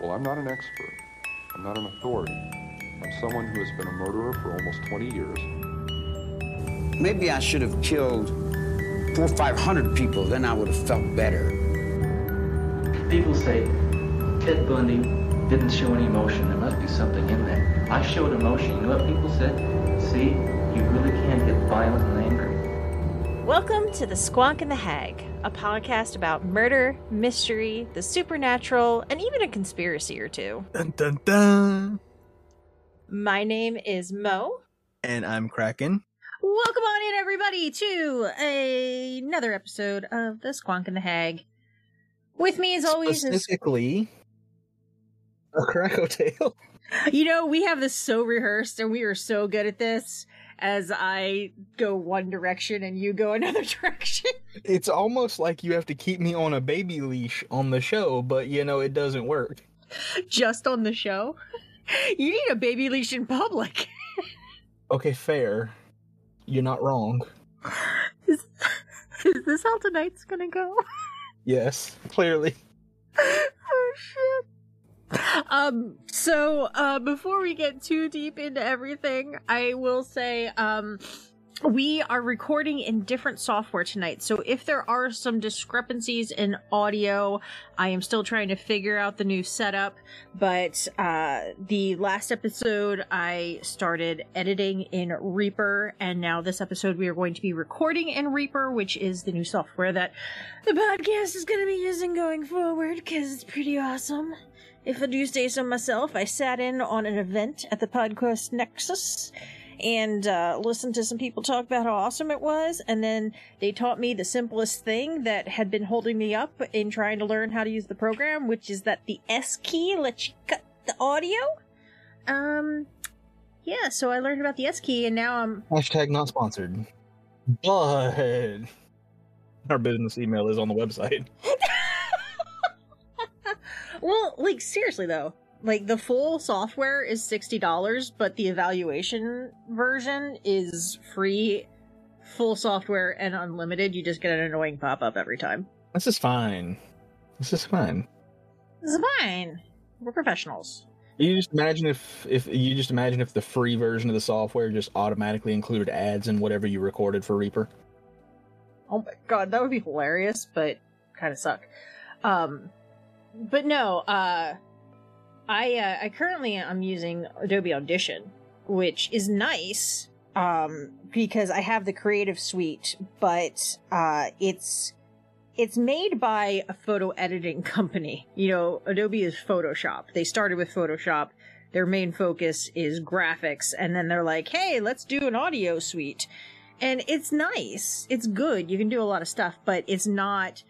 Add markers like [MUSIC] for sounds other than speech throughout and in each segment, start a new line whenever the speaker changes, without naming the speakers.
Well, I'm not an expert. I'm not an authority. I'm someone who has been a murderer for almost 20 years.
Maybe I should have killed four or five hundred people, then I would have felt better.
People say Ted Bundy didn't show any emotion. There must be something in there. I showed emotion. You know what people said? See, you really can't get violent and angry.
Welcome to The Squonk and the Hag, a podcast about murder, mystery, the supernatural, and even a conspiracy or two.
Dun dun dun.
My name is Mo.
And I'm Kraken.
Welcome on in, everybody, to a- another episode of The Squonk and the Hag. With me, as always, is
Specifically, a Crackotail.
You know, we have this so rehearsed and we are so good at this as I go one direction and you go [LAUGHS] another direction.
It's almost like you have to keep me on a baby leash on the show, but you know, it doesn't work.
Just on the show. [LAUGHS] You need a baby leash in public. [LAUGHS]
Okay, fair. You're not wrong.
Is, is this how tonight's gonna go?
Yes, clearly.
oh shit. [LAUGHS] Um so uh before we get too deep into everything, I will say um we are recording in different software tonight. So if there are some discrepancies in audio, I am still trying to figure out the new setup, but uh the last episode I started editing in Reaper and now this episode we are going to be recording in Reaper, which is the new software that the podcast is going to be using going forward cuz it's pretty awesome. If I do say so myself, I sat in on an event at the Podcast Nexus and uh, listened to some people talk about how awesome it was, and then they taught me the simplest thing that had been holding me up in trying to learn how to use the program, which is that the S key lets you cut the audio. Um, yeah, so I learned about the S key, and now I'm
Hashtag not sponsored. But our business email is on the website. [LAUGHS]
well, like seriously though, like the full software is sixty dollars, but the evaluation version is free, full software and unlimited. You just get an annoying pop up every time.
This is fine. This is fine.
This is fine. We're professionals.
You just imagine if if you just imagine if the free version of the software just automatically included ads in whatever you recorded for Reaper.
Oh my god, that would be hilarious, but kind of suck. Um, but no, uh, I uh, I currently am using Adobe Audition, which is nice, um, because I have the Creative Suite, but uh, it's it's made by a photo editing [LAUGHS] company. You know, Adobe is Photoshop. They started with Photoshop. Their main focus is graphics, and then they're like, "Hey, let's do an audio suite." and it's nice. It's good. You can do a lot of stuff, but it's not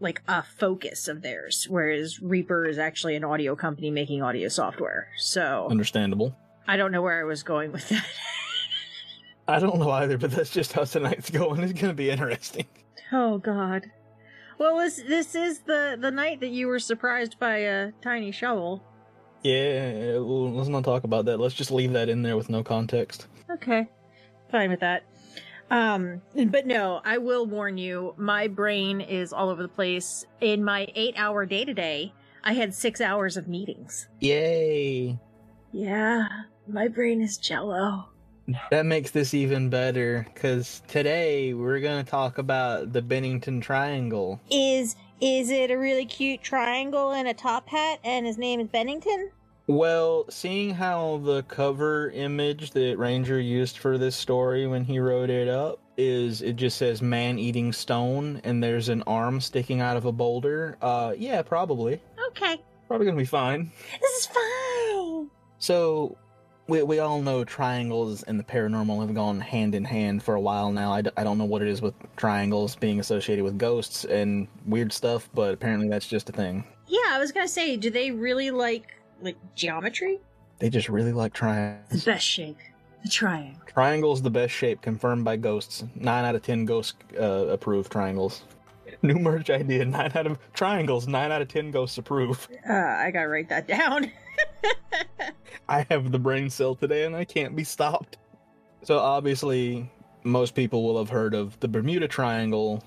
like a focus of theirs. Whereas Reaper is actually an audio company making audio software. So
Understandable.
I don't know where I was going with that. [LAUGHS]
I don't know either, but that's just how tonight's [LAUGHS] going. It's gonna be interesting.
oh God. Well, this this is the the night that you were surprised by a tiny shovel.
Yeah, let's not talk about that. Let's just leave that in there with no context.
Okay, fine with that. Um, but no, I will warn you, my brain is all over the place. In my eight hour day today, I had six hours of meetings.
Yay!
Yeah, my brain is jello.
That makes this even better because today we're gonna talk about the Bennington Triangle.
Is is it a really cute triangle and a top hat and his name is Bennington?
Well, seeing how the cover image that Ranger used for this story when he wrote it up is it just says man eating stone and there's an arm sticking out of a boulder. Uh yeah, probably.
Okay.
Probably gonna be fine.
This is fine.
So we, we all know triangles and the paranormal have gone hand in hand for a while now. I, d- I don't know what it is with triangles being associated with ghosts and weird stuff, but apparently that's just a thing.
Yeah, I was gonna say, do they really like like geometry?
They just really like triangles.
The best shape. The triangle.
Triangle's the best shape, confirmed by ghosts. Nine out of ten ghosts uh, approve triangles. [LAUGHS] New merch idea: nine out of triangles. Nine out of ten ghosts approve.
Uh, I gotta write that down. [LAUGHS]
I have the brain cell today, and I can't be stopped. So obviously, most people will have heard of the Bermuda Triangle.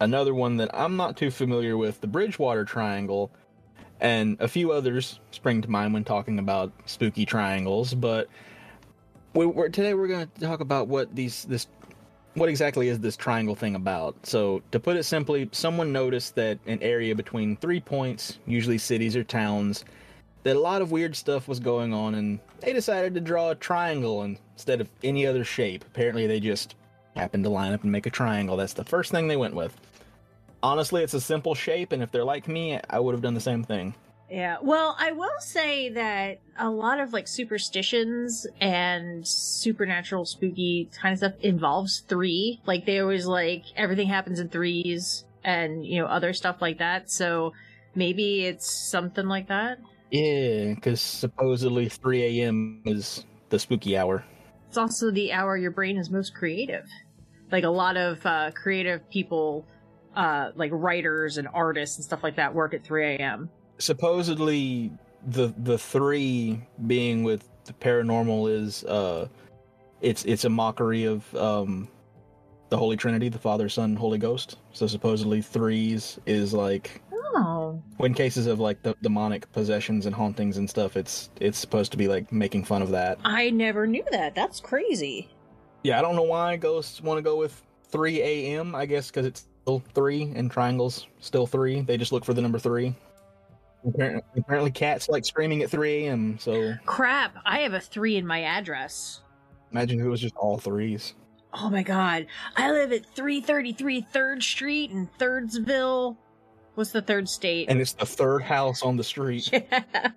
Another one that I'm not too familiar with, the Bridgewater Triangle, and a few others spring to mind when talking about spooky triangles. But we, we're, today we're going to talk about what these this what exactly is this triangle thing about. So to put it simply, someone noticed that an area between three points, usually cities or towns, that a lot of weird stuff was going on, and they decided to draw a triangle instead of any other shape. Apparently, they just happened to line up and make a triangle. That's the first thing they went with. Honestly, it's a simple shape, and if they're like me, I would have done the same thing.
Yeah. Well, I will say that a lot of like superstitions and supernatural spooky kind of stuff involves three. Like they always like everything happens in threes and, you know, other stuff like that. So maybe it's something like that.
Yeah, because supposedly 3 a.m. is the spooky hour.
It's also the hour your brain is most creative. Like a lot of uh, creative people, uh, like writers and artists and stuff like that, work at 3 a.m.
Supposedly, the the three being with the paranormal is uh, it's it's a mockery of um, the Holy Trinity, the Father, Son, Holy Ghost. So supposedly threes is like
Oh.
when cases of like the demonic possessions and hauntings and stuff, it's it's supposed to be like making fun of that.
I never knew that. That's crazy.
Yeah, I don't know why ghosts want to go with 3 a.m. I guess because it's still three and triangles still three. They just look for the number three. Apparently, apparently cats like screaming at 3 a.m. So
Crap, I have a three in my address.
imagine if it was just all threes.
Oh my god. I live at 333 3rd Street in Thirdsville. What's the third state?
And it's the third house on the street. [LAUGHS]
yeah.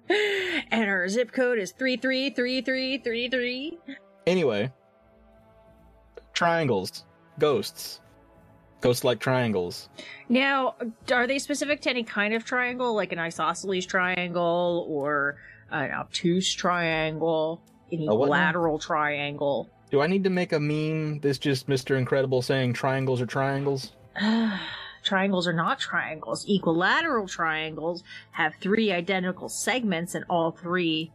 And our zip code is 333333.
Anyway, triangles, ghosts, ghosts like triangles.
Now, are they specific to any kind of triangle, like an isosceles triangle or an obtuse triangle, an
A what now?
equilateral triangle?
Do I need to make a meme that's just Mr. Incredible saying triangles are triangles? [SIGHS]
triangles are not triangles. Equilateral triangles have three identical segments and all three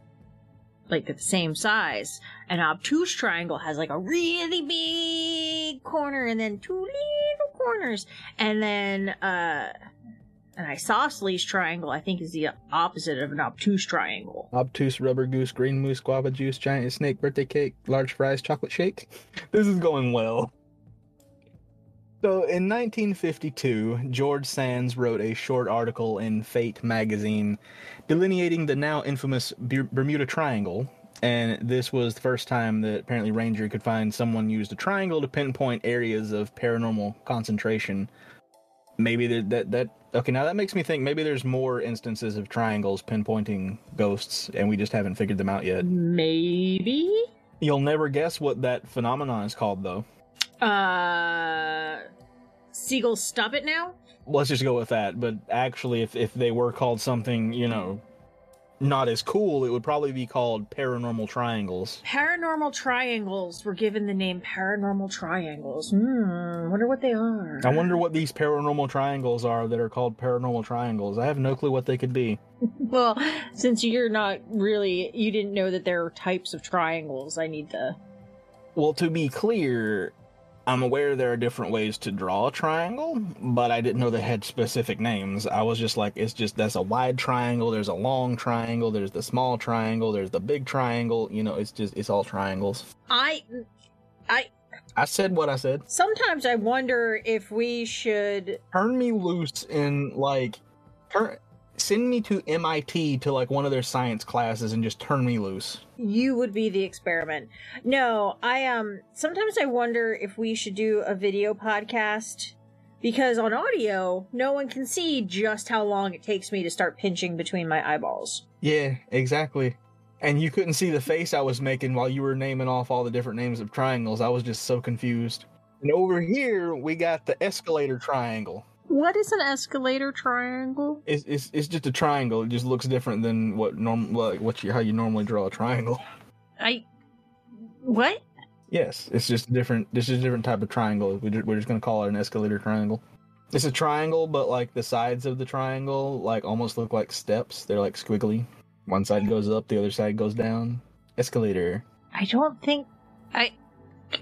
like at the same size. An obtuse triangle has like a really big corner and then two little corners. And then uh an isosceles triangle I think is the opposite of an obtuse triangle.
Obtuse rubber goose, green moose, guava juice, giant snake, birthday cake, large fries, chocolate shake. This is going well. So in 1952, George Sands wrote a short article in Fate magazine delineating the now infamous Bermuda Triangle. And this was the first time that apparently Ranger could find someone used a triangle to pinpoint areas of paranormal concentration. Maybe there, that that okay. Now that makes me think maybe there's more instances of triangles pinpointing ghosts, and we just haven't figured them out yet.
Maybe?
You'll never guess what that phenomenon is called, though.
Uh Seagulls stop it now?
let's just go with that. But actually, if if they were called something, you know, not as cool, it would probably be called paranormal triangles.
Paranormal triangles were given the name paranormal triangles. Hmm, wonder what they are.
I wonder what these paranormal triangles are that are called paranormal triangles. I have no clue what they could be. [LAUGHS]
Well, since you're not really, you didn't know that there are types of triangles, I need to.
Well, to be clear, I'm aware there are different ways to draw a triangle, but I didn't know they had specific names. I was just like, it's just that's a wide triangle, there's a long triangle, there's the small triangle, there's the big triangle. You know, it's just it's all triangles.
I. I.
I said what I said.
Sometimes I wonder if we should.
Turn me loose in like, turn, send me to MIT to like one of their science classes and just turn me loose.
You would be the experiment. No, I, um. Sometimes I wonder if we should do a video podcast. Because on audio, no one can see just how long it takes me to start pinching between my eyeballs.
Yeah, exactly. And you couldn't see the face I was making while you were naming off all the different names of triangles. I was just so confused. And over here, we got the escalator triangle.
What is an escalator triangle?
It's, it's, it's just a triangle. It just looks different than what norm like what you how you normally draw a triangle.
I. What?
Yes, it's just different. This is a different type of triangle. We We're just gonna call it an escalator triangle. It's a triangle, but like the sides of the triangle, like almost look like steps. They're like squiggly. One side goes up, the other side goes down. Escalator.
I don't think. I.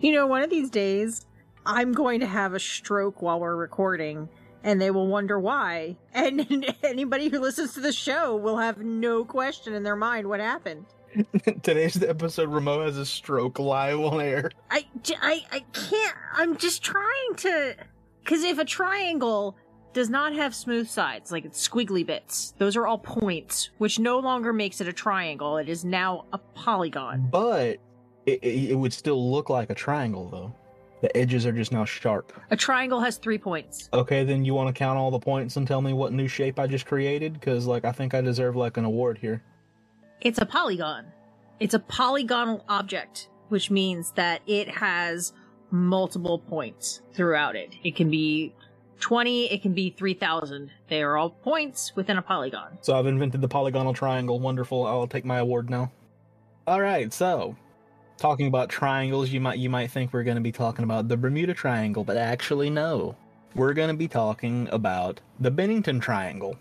You know, one of these days, I'm going to have a stroke while we're recording, and they will wonder why. [LAUGHS] And anybody who listens to the show will have no question in their mind what happened. [LAUGHS]
Today's the episode Remo has a stroke live on air.
I, I, I can't. I'm just trying to. Because if a triangle does not have smooth sides, like it's squiggly bits, those are all points, which no longer makes it a triangle. It is now a polygon.
But it, it, it would still look like a triangle, though. The edges are just now sharp.
A triangle has three points.
Okay, then you want to count all the points and tell me what new shape I just created? Because, like, I think I deserve, like, an award here.
It's a polygon. It's a polygonal object, which means that it has multiple points throughout it. It can be 20, it can be 3000. They are all points within a polygon.
So I've invented the polygonal triangle. Wonderful. I'll take my award now. All right, so talking about triangles, you might you might think we're going to be talking about the Bermuda Triangle, but actually no. We're going to be talking about the Bennington Triangle.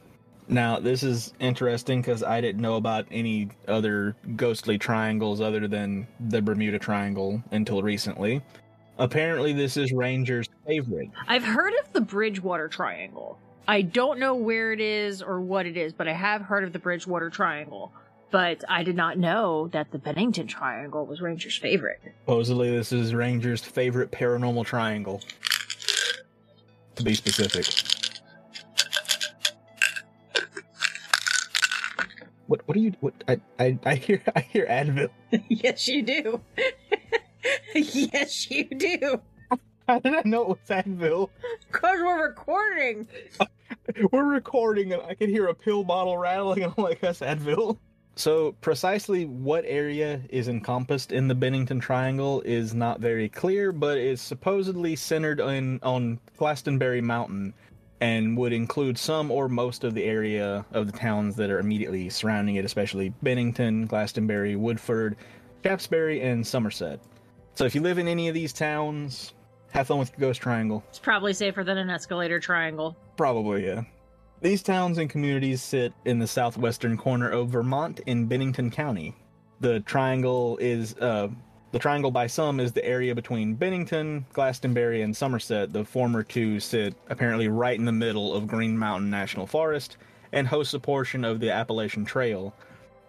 Now, this is interesting because I didn't know about any other ghostly triangles other than the Bermuda Triangle until recently. Apparently, this is Ranger's favorite.
I've heard of the Bridgewater Triangle. I don't know where it is or what it is, but I have heard of the Bridgewater Triangle. But I did not know that the Bennington Triangle was Ranger's favorite.
Supposedly, this is Ranger's favorite paranormal triangle. To be specific. What? What are you? What? I, I, I hear. [LAUGHS] I hear Advil. [LAUGHS]
yes, you do. [LAUGHS] yes, you do.
How did I know it was Advil?
Because we're recording.
We're recording, and I can hear a pill bottle rattling, and I'm like, "That's Advil." So, precisely what area is encompassed in the Bennington Triangle is not very clear, but is supposedly centered on, on Glastonbury Mountain and would include some or most of the area of the towns that are immediately surrounding it, especially Bennington, Glastonbury, Woodford, Shaftsbury, and Somerset. So, if you live in any of these towns, have fun with the Ghost Triangle.
It's probably safer than an escalator triangle.
Probably, yeah. These towns and communities sit in the southwestern corner of Vermont in Bennington County. The triangle is uh the triangle by some is the area between Bennington, Glastonbury, and Somerset. The former two sit apparently right in the middle of Green Mountain National Forest and hosts a portion of the Appalachian Trail.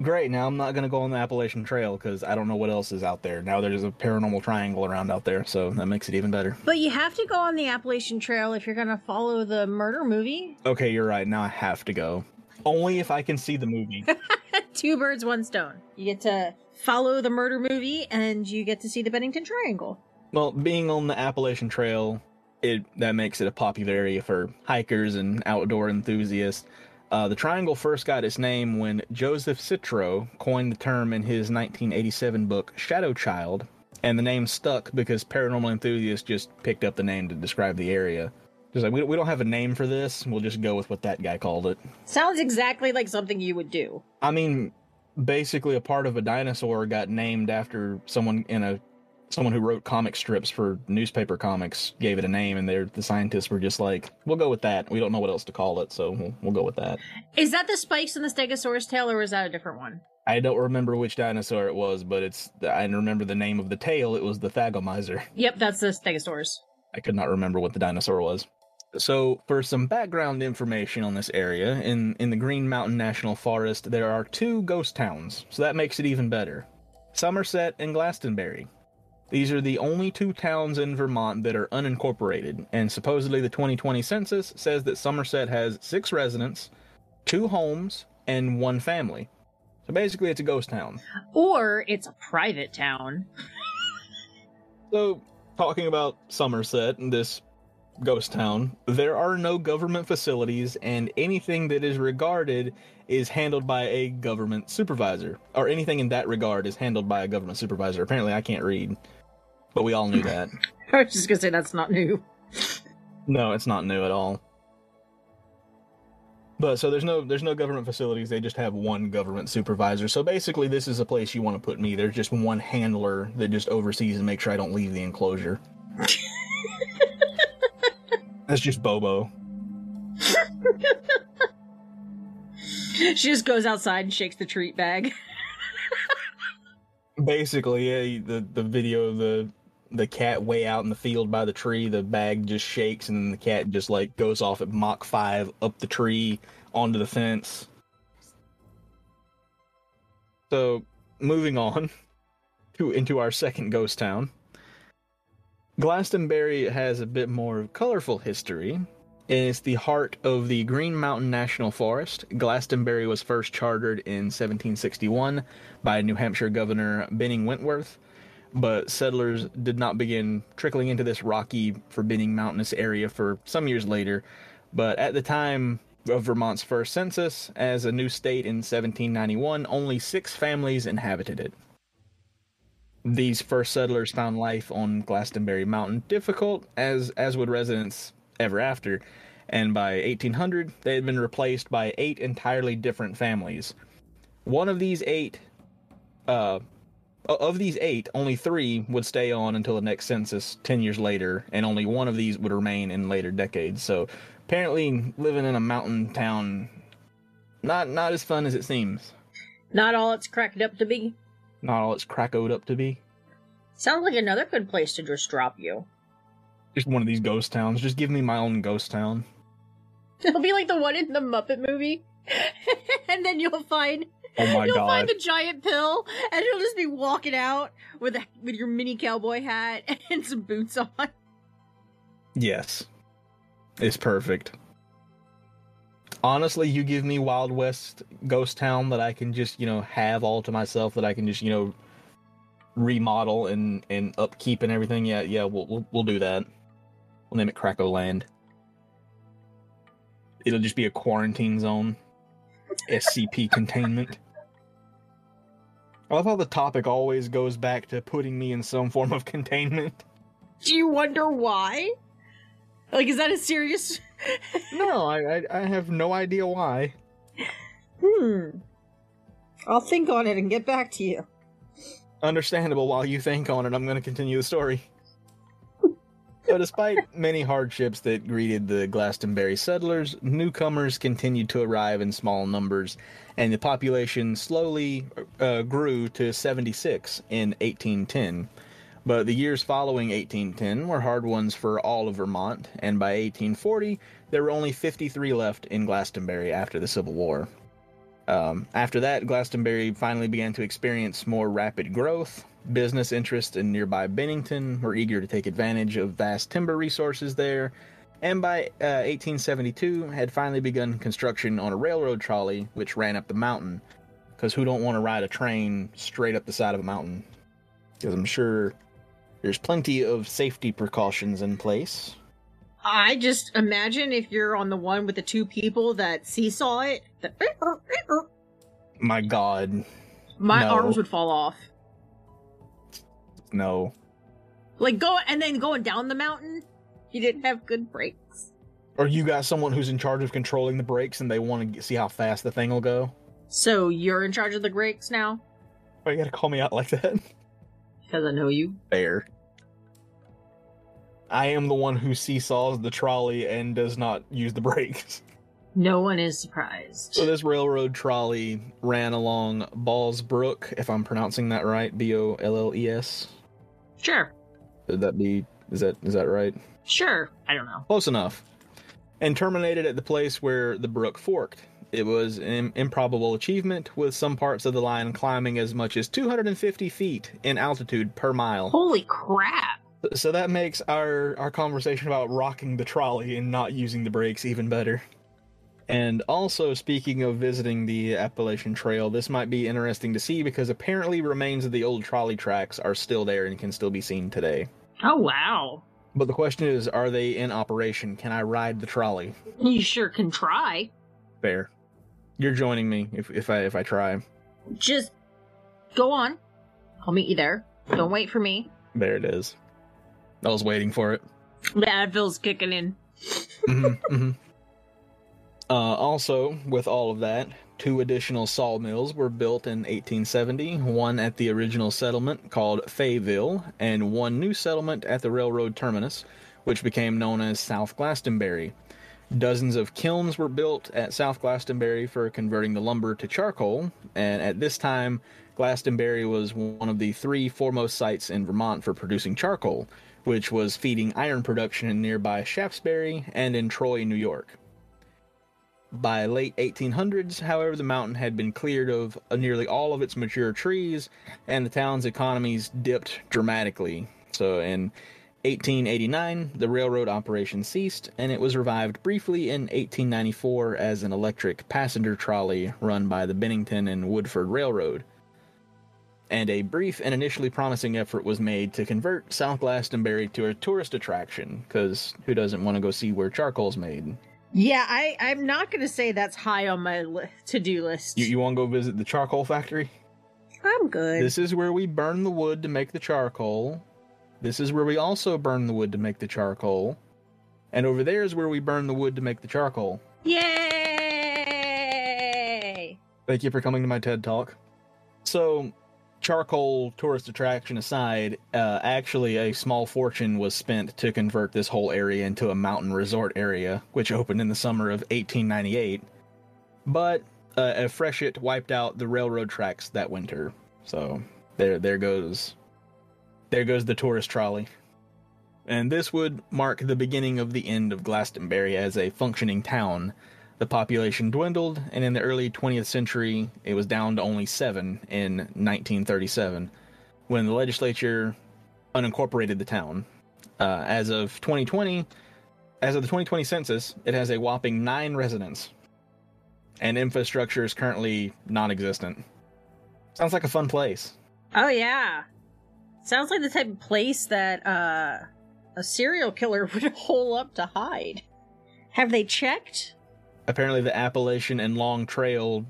Great, now I'm not going to go on the Appalachian Trail because I don't know what else is out there. Now there's a paranormal triangle around out there, so that makes it even better.
But you have to go on the Appalachian Trail if you're going to follow the murder movie.
Okay, you're right. Now I have to go. Only if I can see the movie. [LAUGHS]
Two birds, one stone. You get to follow the murder movie and you get to see the Bennington Triangle.
Well, being on the Appalachian Trail, it that makes it a popular area for hikers and outdoor enthusiasts. Uh, the triangle first got its name when Joseph Citro coined the term in his 1987 book Shadow Child, and the name stuck because paranormal enthusiasts just picked up the name to describe the area. Just like we, we don't have a name for this, we'll just go with what that guy called it.
Sounds exactly like something you would do.
I mean, basically, a part of a dinosaur got named after someone in a someone who wrote comic strips for newspaper comics gave it a name, and they're the scientists were just like, "We'll go with that. We don't know what else to call it, so we'll, we'll go with that."
Is that the spikes in the Stegosaurus tail or is that a different one?
I don't remember which dinosaur it was, but it's I remember the name of the tail. It was the Thagomizer.
Yep, that's the Stegosaurus.
I could not remember what the dinosaur was. So, for some background information on this area, in, in the Green Mountain National Forest, there are two ghost towns, so that makes it even better Somerset and Glastonbury. These are the only two towns in Vermont that are unincorporated, and supposedly the 2020 census says that Somerset has six residents, two homes, and one family. So basically, it's a ghost town.
Or it's a private town.
So, talking about Somerset, and this ghost town, there are no government facilities, and anything that is regarded is handled by a government supervisor. Or anything in that regard is handled by a government supervisor. Apparently, I can't read, but we all knew that. [LAUGHS]
I was just gonna say that's not new.
No, it's not new at all. But so there's no there's no government facilities. They just have one government supervisor. So basically, this is a place you want to put me. There's just one handler that just oversees and makes sure I don't leave the enclosure. [LAUGHS] That's just Bobo.
She just goes outside and shakes the treat bag. [LAUGHS]
Basically, yeah, the the video of the the cat way out in the field by the tree. The bag just shakes, and the cat just like goes off at Mach five up the tree onto the fence. So, moving on [LAUGHS] to into our second ghost town. Glastonbury has a bit more colorful history. It's the heart of the Green Mountain National Forest. Glastonbury was first chartered in 1761 by New Hampshire Governor Benning Wentworth, but settlers did not begin trickling into this rocky, forbidding mountainous area for some years later. But at the time of Vermont's first census, as a new state in 1791, only six families inhabited it. These first settlers found life on Glastonbury Mountain difficult, as as would residents ever after, and by 1800 they had been replaced by eight entirely different families. One of these eight, uh, of these eight, only three would stay on until the next census 10 years later, and only one of these would remain in later decades. So apparently, living in a mountain town, not not as fun as it seems.
Not all it's cracked up to be.
Not all it's crackoed up to be.
Sounds like another good place to just drop you.
Just one of these ghost towns. Just give me my own ghost town. [LAUGHS]
It'll be like the one in the Muppet movie. [LAUGHS] and then you'll find
Oh my
you'll
god.
find the giant pill and you'll just be walking out with a, with your mini cowboy hat [LAUGHS] and some boots on.
Yes. It's perfect. Honestly, you give me Wild West Ghost Town that I can just, you know, have all to myself that I can just, you know, remodel and and upkeep and everything. Yeah, yeah, we'll we'll, we'll do that. We'll name it Krakow Land. It'll just be a quarantine zone. SCP containment. I love how the topic always goes back to putting me in some form of [LAUGHS] containment.
Do you wonder why? Like, is that a serious? [LAUGHS]
No, I, I I have no idea why.
Hmm. I'll think on it and get back to you.
Understandable. While you think on it, I'm going to continue the story. So, despite many hardships that greeted the Glastonbury settlers, newcomers continued to arrive in small numbers, and the population slowly uh, grew to 76 in 1810. But the years following 1810 were hard ones for all of Vermont, and by 1840, there were only 53 left in Glastonbury after the Civil War. Um, after that, Glastonbury finally began to experience more rapid growth. Business interests in nearby Bennington were eager to take advantage of vast timber resources there, and by uh, 1872 had finally begun construction on a railroad trolley which ran up the mountain. Because who don't want to ride a train straight up the side of a mountain? Because I'm sure there's plenty of safety precautions in place.
I just imagine if you're on the one with the two people that seesaw it, that
My God,
my
No.
arms would fall off.
No.
Like go and then going down the mountain, you didn't have good brakes.
Or you got someone who's in charge of controlling the brakes and they want to see how fast the thing will go.
So you're in charge of the brakes now
Why you gotta call me out like that?
because I know you.
Fair. I am the one who seesaws the trolley and does not use the brakes. [LAUGHS]
No one is surprised.
So this railroad trolley ran along Balls Brook, if I'm pronouncing that right, B O L L E S.
Sure,
Would that be is that is that right?
sure. I don't know.
Close enough. And terminated at the place where the brook forked. It was an improbable achievement, with some parts of the line climbing as much as 250 feet in altitude per mile.
Holy crap!
So that makes our our conversation about rocking the trolley and not using the brakes even better. And also, speaking of visiting the Appalachian Trail, this might be interesting to see because apparently remains of the old trolley tracks are still there and can still be seen today.
Oh wow!
But the question is, are they in operation? Can I ride the trolley?
You sure can try.
Fair. You're joining me if, if I if I try.
Just go on. I'll meet you there. Don't wait for me.
There it is. I was waiting for it.
The Advil's kicking in.
mm-hmm, mhm. Uh, also, with all of that, two additional sawmills were built in 1870, one at the original settlement called Fayville, and one new settlement at the railroad terminus, which became known as South Glastonbury. Dozens of kilns were built at South Glastonbury for converting the lumber to charcoal, and at this time, Glastonbury was one of the three foremost sites in Vermont for producing charcoal, which was feeding iron production in nearby Shaftsbury and in Troy, New York. By late 1800s, however, the mountain had been cleared of uh, nearly all of its mature trees, and the town's economies dipped dramatically. So, in 1889, the railroad operation ceased, and it was revived briefly in 1894 as an electric passenger trolley run by the Bennington and Woodford Railroad. And a brief and initially promising effort was made to convert South Glastonbury to a tourist attraction, because who doesn't want to go see where charcoal's made?
Yeah, I, I'm not going to say that's high on my li- to do list.
You, you want to go visit the charcoal factory?
I'm good.
This is where we burn the wood to make the charcoal. This is where we also burn the wood to make the charcoal. And over there is where we burn the wood to make the charcoal.
Yay!
Thank you for coming to my TED Talk. So, charcoal tourist attraction aside, uh, actually, a small fortune was spent to convert this whole area into a mountain resort area, which opened in the summer of 1898. But uh, a freshet wiped out the railroad tracks that winter. So there, there goes, there goes the tourist trolley. And this would mark the beginning of the end of Glastonbury as a functioning town. The population dwindled, and in the early 20th century, it was down to only seven in 1937, when the legislature unincorporated the town. Uh, as of 2020, as of the 2020 census, it has a whopping nine residents, and infrastructure is currently non-existent. Sounds like a fun place.
Oh yeah, sounds like the type of place that uh, a serial killer [LAUGHS] would hole up to hide. Have they checked?
Apparently the Appalachian and Long Trail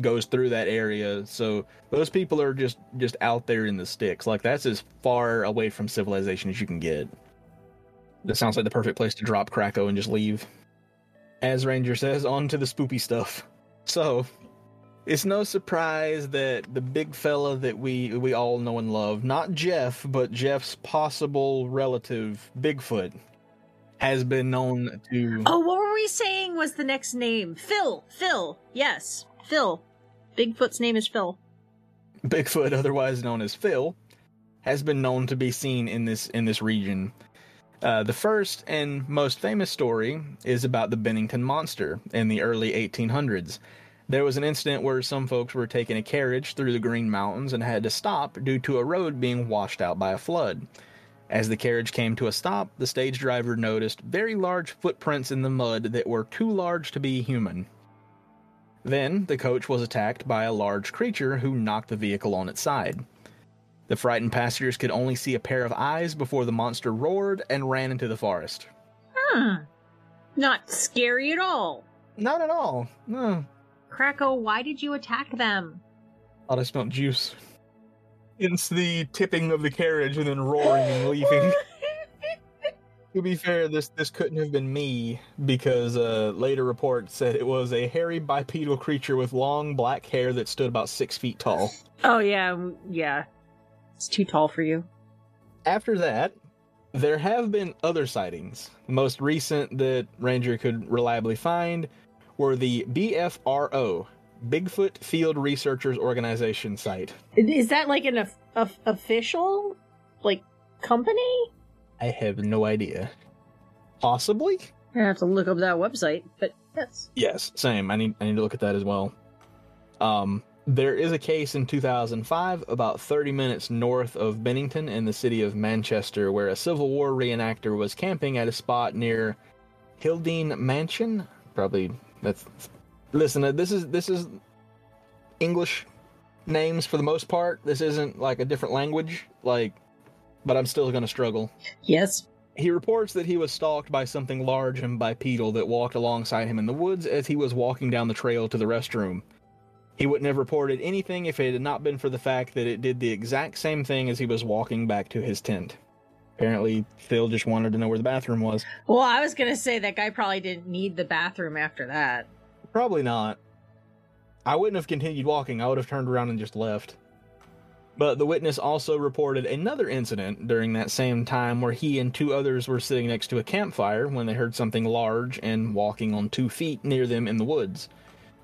goes through that area. So those people are just just out there in the sticks. Like that's as far away from civilization as you can get. That sounds like the perfect place to drop Krakow and just leave. As Ranger says, on to the spoopy stuff. So, it's no surprise that the big fella that we we all know and love, not Jeff, but Jeff's possible relative, Bigfoot, has been known to
Oh, what were we saying was the next name? Phil. Phil. Yes, Phil. Bigfoot's name is Phil.
Bigfoot, [LAUGHS] otherwise known as Phil, has been known to be seen in this in this region. Uh, the first and most famous story is about the Bennington monster in the early 1800s. There was an incident where some folks were taking a carriage through the Green Mountains and had to stop due to a road being washed out by a flood. As the carriage came to a stop, the stage driver noticed very large footprints in the mud that were too large to be human. Then, the coach was attacked by a large creature who knocked the vehicle on its side. The frightened passengers could only see a pair of eyes before the monster roared and ran into the forest.
Hmm. Not scary at all.
Not at all. No.
Krakow, why did you attack them?
Thought I smelled juice. It's the tipping of the carriage and then roaring and leaving. [LAUGHS] to be fair, this this couldn't have been me because uh, later reports said it was a hairy bipedal creature with long black hair that stood about six feet tall.
oh yeah, mm, yeah. It's too tall for you.
After that, there have been other sightings. The most recent that Ranger could reliably find were the BFRO, Bigfoot Field Researchers Organization site.
Is that like an of- of- official like company?
I have no idea. Possibly?
I have to look up that website, but yes.
Yes, same. I need I need to look at that as well. Um, there is a case in 2005, about 30 minutes north of Bennington in the city of Manchester, where a Civil War reenactor was camping at a spot near Hildene Mansion. Probably that's. Listen, uh, this is this is English names for the most part. This isn't like a different language, like, but I'm still gonna struggle.
Yes.
He reports that he was stalked by something large and bipedal that walked alongside him in the woods as he was walking down the trail to the restroom. He wouldn't have reported anything if it had not been for the fact that it did the exact same thing as he was walking back to his tent. Apparently, Phil just wanted to know where the bathroom was.
Well, I was gonna say that guy probably didn't need the bathroom after that.
Probably not. I wouldn't have continued walking. I would have turned around and just left. But the witness also reported another incident during that same time where he and two others were sitting next to a campfire when they heard something large and walking on two feet near them in the woods.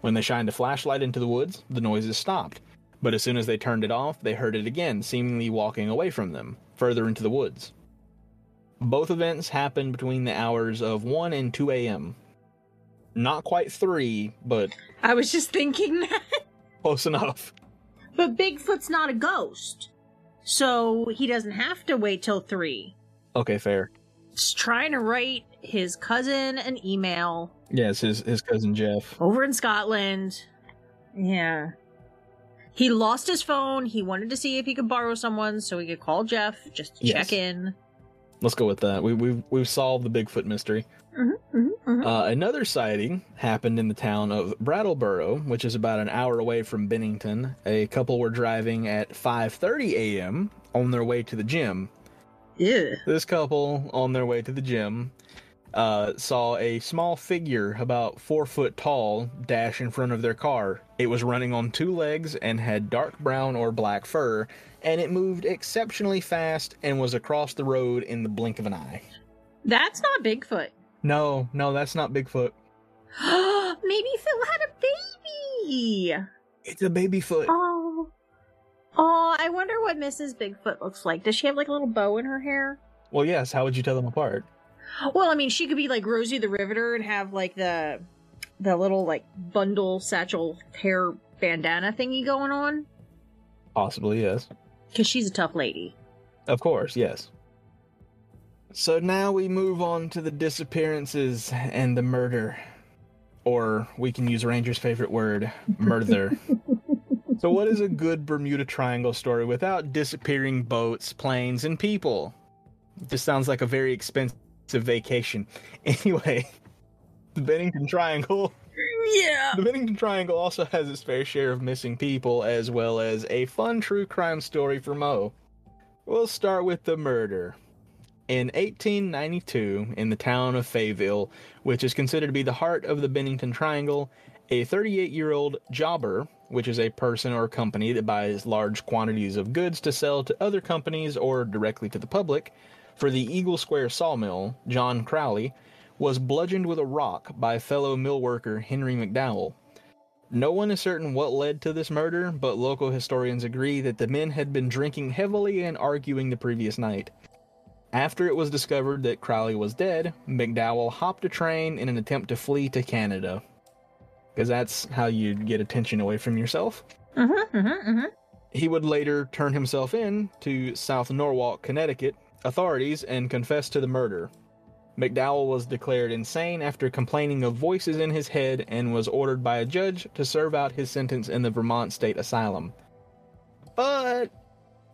When they shined a flashlight into the woods, the noises stopped. But as soon as they turned it off, they heard it again, seemingly walking away from them, further into the woods. Both events happened between the hours of 1 and 2 a.m. Not quite 3, but
I was just thinking that.
close enough.
But Bigfoot's not a ghost. So he doesn't have to wait till three.
Okay, fair.
He's trying to write his cousin an email
Yes, his, his cousin Jeff.
over in Scotland. Yeah. He lost his phone. He wanted to see if he could borrow someone so he could call Jeff just to
Yes.
check in.
Let's go with that. We, we've, we've solved the Bigfoot mystery.
Mm-hmm, mm-hmm, mm-hmm.
Uh, another sighting happened in the town of Brattleboro, which is about an hour away from Bennington. A couple were driving at 5:30 a.m. on their way to the gym.
Ew.
This couple, on their way to the gym, uh, saw a small figure about four foot tall dash in front of their car. It was running on two legs and had dark brown or black fur, and it moved exceptionally fast and was across the road in the blink of an eye.
That's not Bigfoot.
No, no, that's not Bigfoot. [GASPS]
Maybe Phil had a baby.
It's a baby foot.
Oh. Oh, I wonder what Mrs. Bigfoot looks like. Does she have like a little bow in her hair?
Well, yes. How would you tell them apart?
Well, I mean, she could be like Rosie the Riveter and have like the the little like bundle satchel hair bandana thingy going on
Possibly, yes.
because she's a tough lady.
Of course, yes. So now we move on to the disappearances and the murder. Or we can use Ranger's favorite word, [LAUGHS] murder. so, what is a good Bermuda Triangle story without disappearing boats, planes, and people? This sounds like a very expensive vacation. [LAUGHS] Anyway, the Bennington Triangle
Yeah.
the Bennington Triangle also has its fair share of missing people, as well as a fun true crime story for Mo. We'll start with the murder. In 1892, in the town of Fayetteville, which is considered to be the heart of the Bennington Triangle, a 38 year old jobber, which is a person or company that buys large quantities of goods to sell to other companies or directly to the public, for the Eagle Square sawmill, John Crowley, was bludgeoned with a rock by fellow mill worker Henry McDowell. No one is certain what led to this murder, but local historians agree that the men had been drinking heavily and arguing the previous night. After it was discovered that Crowley was dead, McDowell hopped a train in an attempt to flee to Canada. Because that's how you get attention away from yourself.
Mm-hmm, mm-hmm, mm-hmm.
He would later turn himself in to South Norwalk, Connecticut, authorities and confess to the murder. McDowell was declared insane after complaining of voices in his head and was ordered by a judge to serve out his sentence in the Vermont State Asylum. But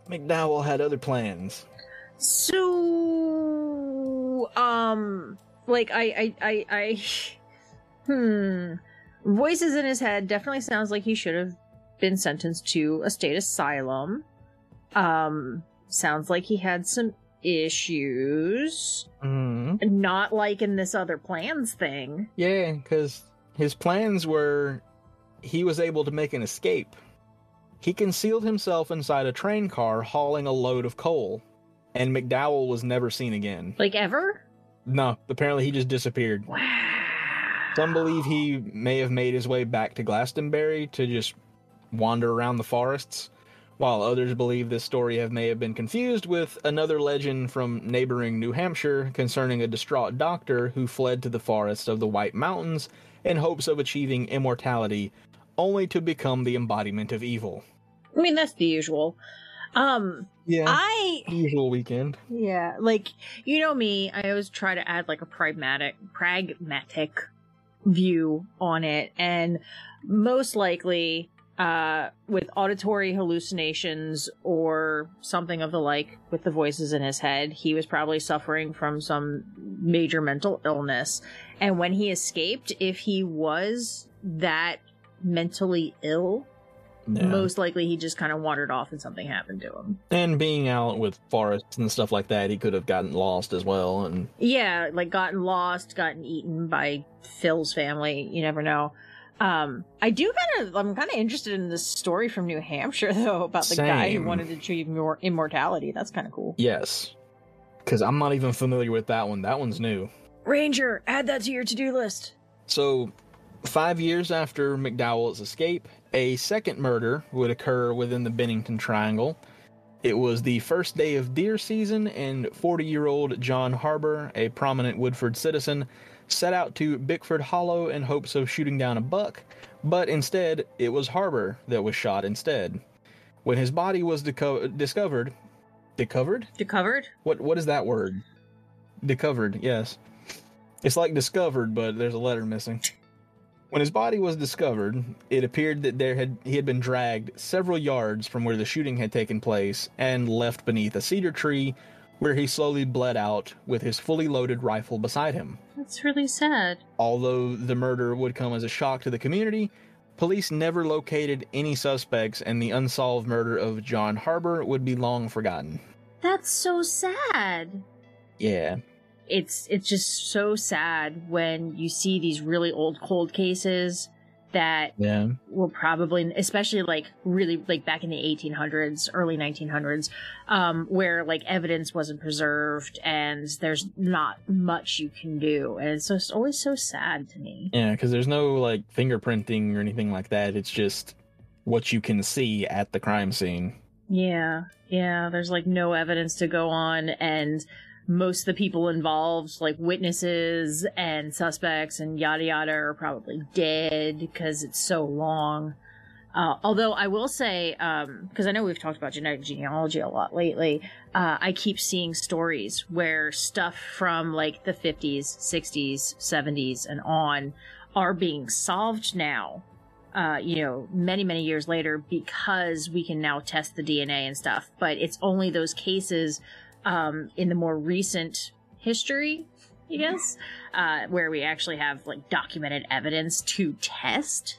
McDowell had other plans.
So, um, like I, I, I, I, [LAUGHS] hmm, voices in his head definitely sounds like he should have been sentenced to a state asylum. Um, sounds like he had some issues,
hmm
not like in this other plans thing.
Yeah, because his plans were he was able to make an escape. He concealed himself inside a train car hauling a load of coal, and McDowell was never seen again.
Like ever?
No, apparently he just disappeared.
Wow.
Some believe he may have made his way back to Glastonbury to just wander around the forests, while others believe this story have may have been confused with another legend from neighboring New Hampshire concerning a distraught doctor who fled to the forests of the White Mountains in hopes of achieving immortality, only to become the embodiment of evil.
I mean, that's the usual. Um,
Yeah,
I
usual weekend.
Yeah, like you know me, I always try to add like a pragmatic pragmatic view on it and most likely uh with auditory hallucinations or something of the like with the voices in his head, he was probably suffering from some major mental illness. And when he escaped, if he was that mentally ill,
Yeah.
most likely he just kind of wandered off and something happened to him.
and being out with forests and stuff like that, he could have gotten lost as well. And
Yeah, like gotten lost, gotten eaten by Phil's family. You never know. Um, I do kind of, I'm kind of interested in this story from New Hampshire [LAUGHS] though about the guy who wanted to achieve more immortality. That's kind of cool.
Yes. Because I'm not even familiar with that one. That one's new.
Ranger, add that to your to-do list.
So, five years after McDowell's escape, a second murder would occur within the Bennington Triangle. It was the first day of deer season, and 40 year old John Harbor, a prominent Woodford citizen, set out to Bickford Hollow in hopes of shooting down a buck, but instead, it was Harbor that was shot instead. When his body was deco- discovered, discovered?
Discovered?
What what is that word? Discovered, yes. It's like discovered, but there's a letter missing. When his body was discovered, it appeared that there had he had been dragged several yards from where the shooting had taken place and left beneath a cedar tree where he slowly bled out with his fully loaded rifle beside him.
That's really sad.
Although the murder would come as a shock to the community, police never located any suspects and the unsolved murder of John Harbor would be long forgotten.
That's so sad.
Yeah.
It's it's just so sad when you see these really old cold cases that
Yeah.
were probably especially like really like back in the 1800s early 1900s um where like evidence wasn't preserved and there's not much you can do and so it's always so sad to me
Yeah, because there's no like fingerprinting or anything like that. It's just what you can see at the crime scene.
yeah yeah there's like no evidence to go on and most of the people involved like witnesses and suspects and yada yada are probably dead because it's so long Uh, although I will say, because I know we've talked about genetic genealogy a lot lately, uh, I keep seeing stories where stuff from like the 50s, 60s, 70s, and on are being solved now. Uh, you know, many many years later because we can now test the DNA and stuff. But it's only those cases um, in the more recent history, I guess, uh, where we actually have like documented evidence to test.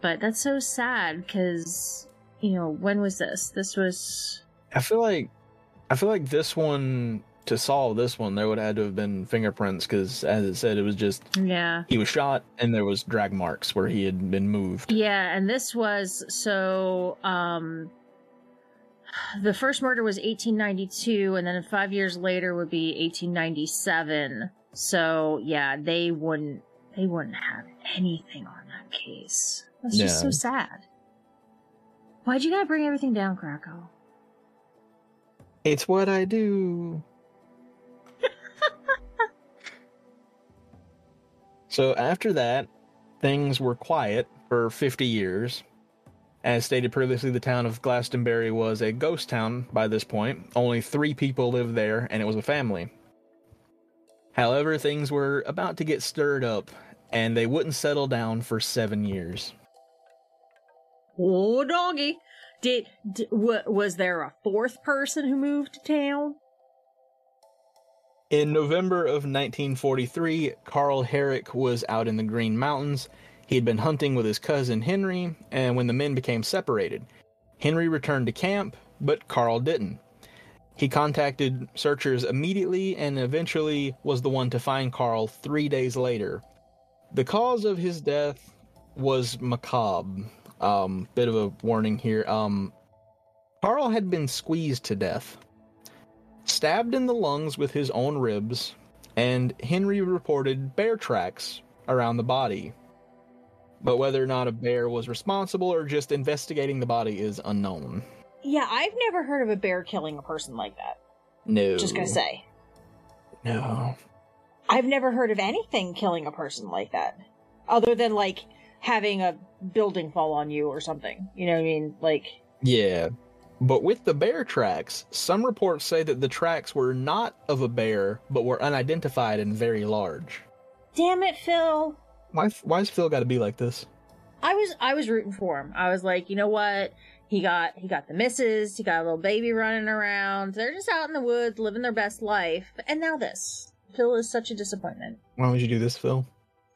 But that's so sad because you know when was this? This was
I feel like I feel like this one to solve this one there would have had to have been fingerprints because as it said it was just
yeah.
he was shot and there was drag marks where he had been moved.
yeah and this was so um the first murder was 1892 and then five years later would be 1897 so yeah they wouldn't they wouldn't have anything on that case. That's just so sad. Why'd you gotta bring everything down krakow?
It's what I do. [LAUGHS] so after that, things were quiet for 50 years. As stated previously, the town of Glastonbury was a ghost town by this point. Only three people lived there, and it was a family. However, things were about to get stirred up, and they wouldn't settle down for seven years.
Oh, doggy. Did, was there a fourth person who moved to town?
In November of 1943, Carl Herrick was out in the Green Mountains. He had been hunting with his cousin Henry, and when the men became separated, Henry returned to camp, but Carl didn't. He contacted searchers immediately and eventually was the one to find Carl three days later. The cause of his death was macabre. Um, bit of a warning here. Um, Carl had been squeezed to death stabbed in the lungs with his own ribs, and Henry reported bear tracks around the body. But whether or not a bear was responsible or just investigating the body is unknown.
Yeah, I've never heard of a bear killing a person like that.
No.
Just gonna say.
No.
I've never heard of anything killing a person like that. Other than, like, having a building fall on you or something. You know what I mean? Like,
Yeah. But with the bear tracks, some reports say that the tracks were not of a bear, but were unidentified and very large.
damn it, Phil.
Why, why's Phil got to be like this?
I was I was rooting for him. I was like, you know what? He got he got the misses. He got a little baby running around. They're just out in the woods living their best life. And now this. Phil is such a disappointment.
Why would you do this, Phil?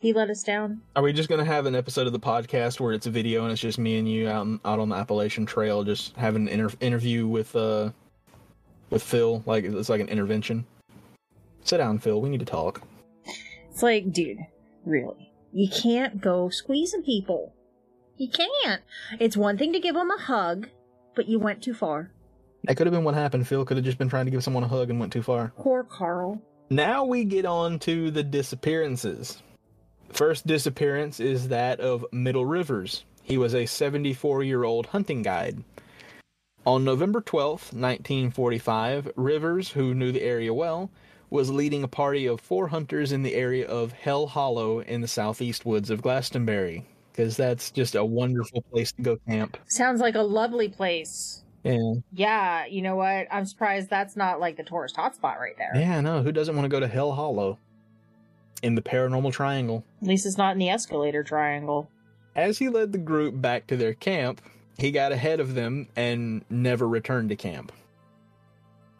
He let us down.
Are we just gonna have an episode of the podcast where it's a video and it's just me and you out on- out on the Appalachian Trail, just having an inter- interview with uh with Phil? Like it's like an intervention. Sit down, Phil. We need to talk.
It's like, dude, really, You can't go squeezing people. You can't. It's one thing to give them a hug, but you went too far.
That could have been what happened. Phil could have just been trying to give someone a hug and went too far.
Poor Carl.
Now we get on to the disappearances. First disappearance is that of Middle Rivers. He was a 74 year old hunting guide. On November 12th, 1945, Rivers, who knew the area well, was leading a party of four hunters in the area of Hell Hollow in the southeast woods of Glastonbury, because that's just a wonderful place to go camp.
Sounds like a lovely place.
Yeah.
Yeah, you know what? I'm surprised that's not like the tourist hotspot right there.
Yeah, no, who doesn't want to go to Hell Hollow? In the paranormal triangle.
At least it's not in the escalator triangle.
As he led the group back to their camp, he got ahead of them and never returned to camp.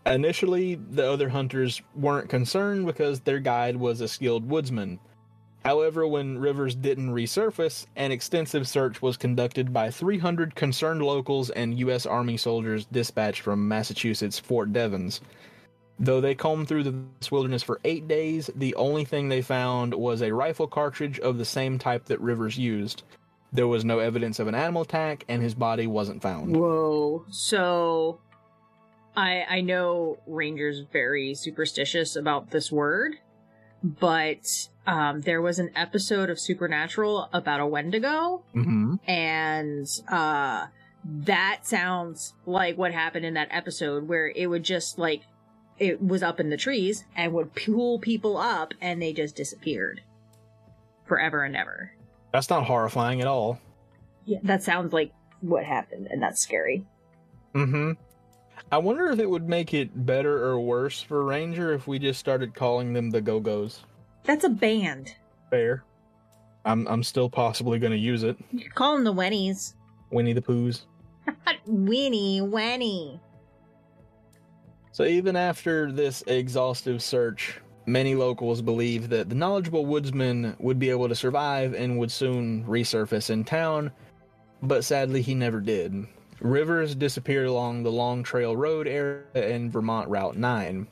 Initially, the other hunters weren't concerned because their guide was a skilled woodsman. However, when Rivers didn't resurface, an extensive search was conducted by 300 concerned locals and U.S. Army soldiers dispatched from Massachusetts Fort Devens. Though they combed through the wilderness for eight days, the only thing they found was a rifle cartridge of the same type that Rivers used. There was no evidence of an animal attack, and his body wasn't found.
Whoa. So I I know Ranger's very superstitious about this word, but um there was an episode of Supernatural about a Wendigo
Mm-hmm.
and uh that sounds like what happened in that episode where it would just like it was up in the trees and would pull people up and they just disappeared forever and ever.
That's not horrifying at all.
Yeah, that sounds like what happened and that's scary.
Mm-hmm. I wonder if it would make it better or worse for Ranger if we just started calling them the Go-Go's.
That's a band.
Fair. I'm I'm still possibly going to use it.
You could call them the Wennies.
Winnie the Pooh's. [LAUGHS]
Winnie, Wenny.
So even after this exhaustive search, many locals believed that the knowledgeable woodsman would be able to survive and would soon resurface in town, but sadly he never did. Rivers disappeared along the Long Trail Road area in Vermont Route 9.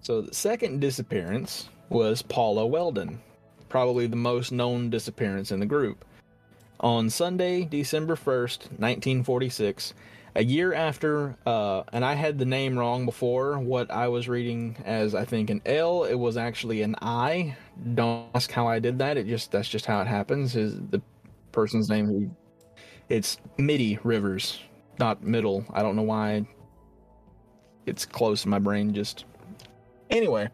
So the second disappearance was Paula Welden, probably the most known disappearance in the group. On Sunday, December 1st, 1946, a year after, uh, and I had the name wrong before. What I was reading as I think an L, it was actually an I. Don't ask how I did that. It just that's just how it happens. Is the person's name who? It's Middie Rivers, not Middle. I don't know why. It's close my brain. Just anyway.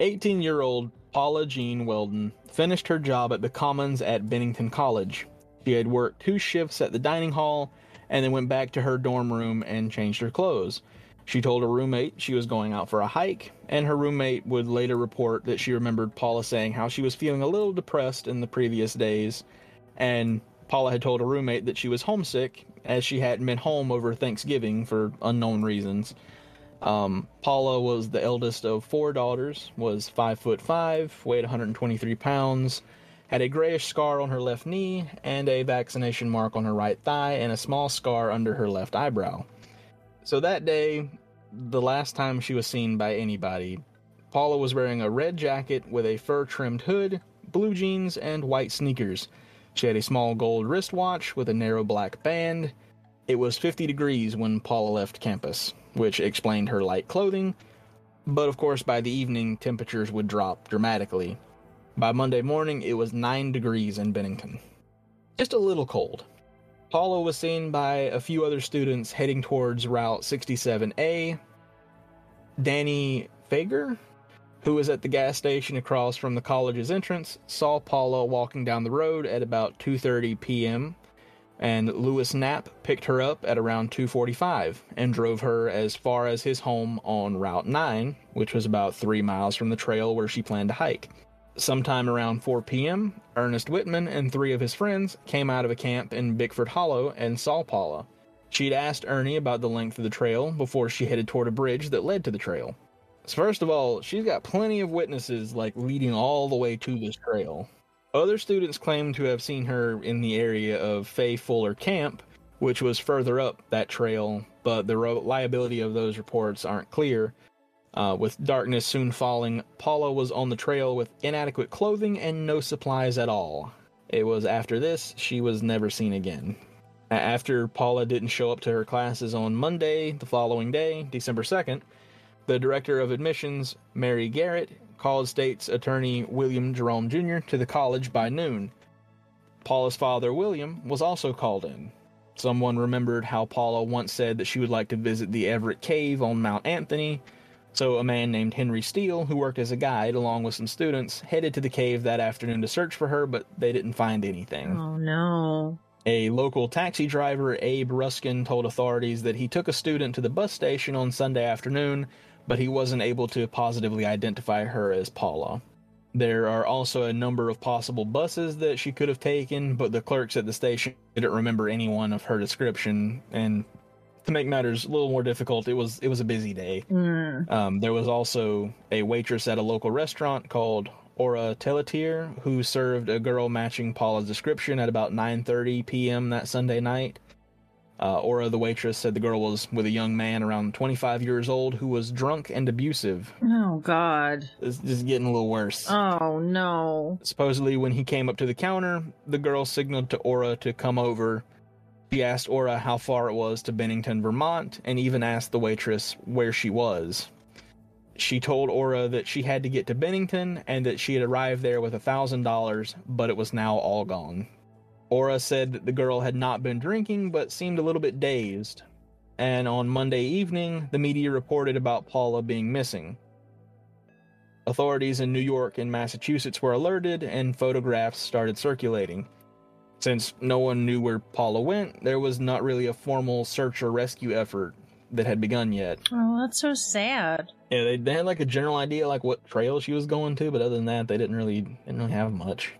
18 year old Paula Jean Welden finished her job at the Commons at Bennington College. She had worked two shifts at the dining hall and then went back to her dorm room and changed her clothes. She told her roommate she was going out for a hike, and her roommate would later report that she remembered Paula saying how she was feeling a little depressed in the previous days, and Paula had told her roommate that she was homesick as she hadn't been home over Thanksgiving for unknown reasons. Um, Paula was the eldest of four daughters, was five foot five, weighed 123 pounds, had a grayish scar on her left knee, and a vaccination mark on her right thigh, and a small scar under her left eyebrow. So that day, the last time she was seen by anybody, Paula was wearing a red jacket with a fur trimmed hood, blue jeans, and white sneakers. She had a small gold wristwatch with a narrow black band. It was 50 degrees when Paula left campus, which explained her light clothing, but of course, by the evening, temperatures would drop dramatically. By Monday morning, it was 9 degrees in Bennington. Just a little cold. Paula was seen by a few other students heading towards Route 67A. Danny Fager, who was at the gas station across from the college's entrance, saw Paula walking down the road at about 2:30 p.m. and Lewis Knapp picked her up at around 2:45 and drove her as far as his home on Route 9, which was about 3 miles from the trail where she planned to hike. Sometime around 4 p.m., Ernest Whitman and three of his friends came out of a camp in Bickford Hollow and saw Paula. She'd asked Ernie about the length of the trail before she headed toward a bridge that led to the trail. First of all, she's got plenty of witnesses like leading all the way to this trail. Other students claim to have seen her in the area of Fay Fuller Camp, which was further up that trail, but the reliability of those reports aren't clear. Uh, with darkness soon falling, Paula was on the trail with inadequate clothing and no supplies at all. It was after this she was never seen again. After Paula didn't show up to her classes on Monday, the following day, December 2nd, the director of admissions, Mary Garrett, called state's attorney William Jerome Jr. to the college by noon. Paula's father, William, was also called in. Someone remembered how Paula once said that she would like to visit the Everett Cave on Mount Anthony, so a man named Henry Steele, who worked as a guide along with some students, headed to the cave that afternoon to search for her, but they didn't find anything.
Oh no.
A local taxi driver, Abe Ruskin, told authorities that he took a student to the bus station on Sunday afternoon, but he wasn't able to positively identify her as Paula. There are also a number of possible buses that she could have taken, but the clerks at the station didn't remember any one of her description. And to make matters a little more difficult, it was it was a busy day.
Hmm.
Um, there was also a waitress at a local restaurant called Aura Telletier who served a girl matching Paula's description at about 9:30 p.m. that Sunday night. Uh, Aura, the waitress, said the girl was with a young man around 25 years old who was drunk and abusive.
Oh god.
It's just getting a little worse.
Oh no.
Supposedly, when he came up to the counter, the girl signaled to Aura to come over. She asked Aura how far it was to Bennington, Vermont, and even asked the waitress where she was. She told Aura that she had to get to Bennington and that she had arrived there with a thousand dollars, but it was now all gone. Aura said that the girl had not been drinking but seemed a little bit dazed. And on Monday evening, the media reported about Paula being missing. Authorities in New York and Massachusetts were alerted and photographs started circulating. Since no one knew where Paula went, there was not really a formal search or rescue effort that had begun yet.
Oh, that's so sad.
Yeah, they, they had like a general idea like what trail she was going to, but other than that, they didn't really didn't really have much.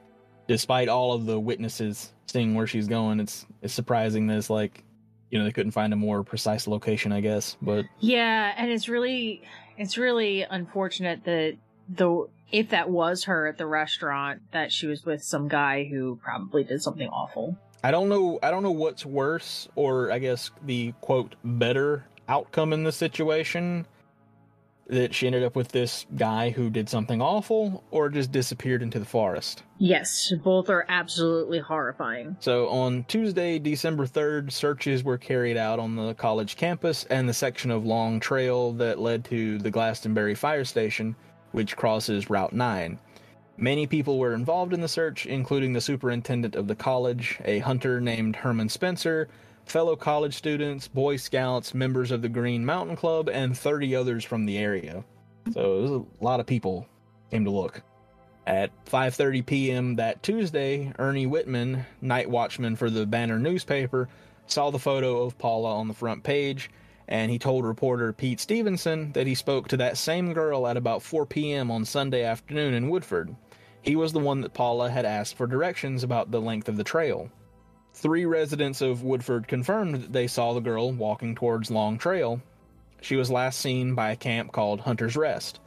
Despite all of the witnesses seeing where she's going, it's it's surprising that it's like you know they couldn't find a more precise location, I guess. But
Yeah, and it's really it's really unfortunate that the if that was her at the restaurant that she was with some guy who probably did something awful.
I don't know. I don't know what's worse, or I guess the quote better outcome in this situation. That she ended up with this guy who did something awful, or just disappeared into the forest.
Yes, both are absolutely horrifying.
So on Tuesday, December 3rd, searches were carried out on the college campus and the section of Long Trail that led to the Glastonbury Fire Station, which crosses Route 9. Many people were involved in the search, including the superintendent of the college, a hunter named Herman Spencer, fellow college students, Boy Scouts, members of the Green Mountain Club, and 30 others from the area. So a lot of people came to look. At 5:30 p.m. that Tuesday, Ernie Whitman, night watchman for the Banner newspaper, saw the photo of Paula on the front page, and he told reporter Pete Stevenson that he spoke to that same girl at about 4 p.m. on Sunday afternoon in Woodford. He was the one that Paula had asked for directions about the length of the trail. Three residents of Woodford confirmed that they saw the girl walking towards Long Trail. She was last seen by a camp called Hunter's Rest.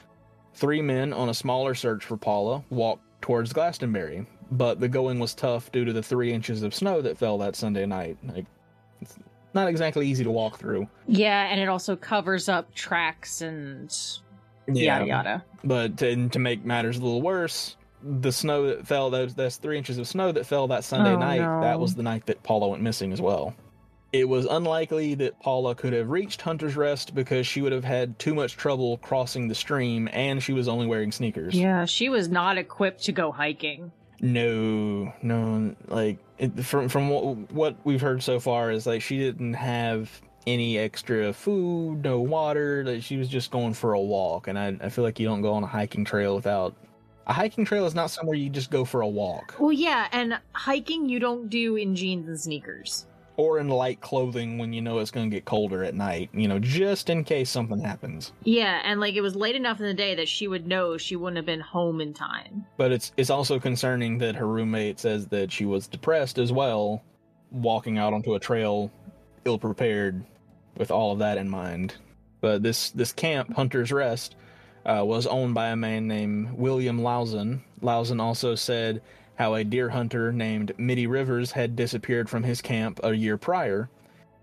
Three men on a smaller search for Paula walked towards Glastonbury, but the going was tough due to the three inches of snow that fell that Sunday night. Like, it's not exactly easy to walk through.
Yeah, and it also covers up tracks and yada yada.
But to, and to make matters a little worse, the snow that fell, those that's three inches of snow that fell that Sunday
Oh,
night,
no.
that was the night that Paula went missing as well. It was unlikely that Paula could have reached Hunter's Rest because she would have had too much trouble crossing the stream and she was only wearing sneakers.
Yeah, she was not equipped to go hiking.
No, no, like it, from from what, what we've heard so far is like she didn't have any extra food, no water. Like she was just going for a walk, and I I feel like you don't go on a hiking trail without. A hiking trail is not somewhere you just go for a walk
Well, yeah, and hiking you don't do in jeans and sneakers.
or in light clothing when you know it's going to get colder at night. You know, just in case something happens.
Yeah, and like it was late enough in the day that she would know she wouldn't have been home in time.
But it's it's also concerning that her roommate says that she was depressed as well, walking out onto a trail ill prepared with all of that in mind. But this this camp, Hunter's Rest, uh, was owned by a man named William Lawson. Lawson also said how a deer hunter named Middie Rivers had disappeared from his camp a year prior.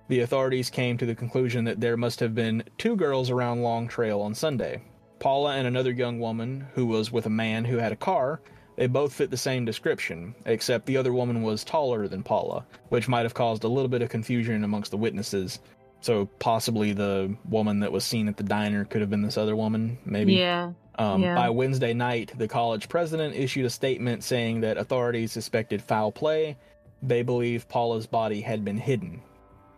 The authorities came to the conclusion that there must have been two girls around Long Trail on Sunday. Paula and another young woman who was with a man who had a car. They both fit the same description, except the other woman was taller than Paula, which might have caused a little bit of confusion amongst the witnesses. So possibly the woman that was seen at the diner could have been this other woman, maybe.
Yeah.
Um,
Yeah.
By Wednesday night, the college president issued a statement saying that authorities suspected foul play. They believe Paula's body had been hidden.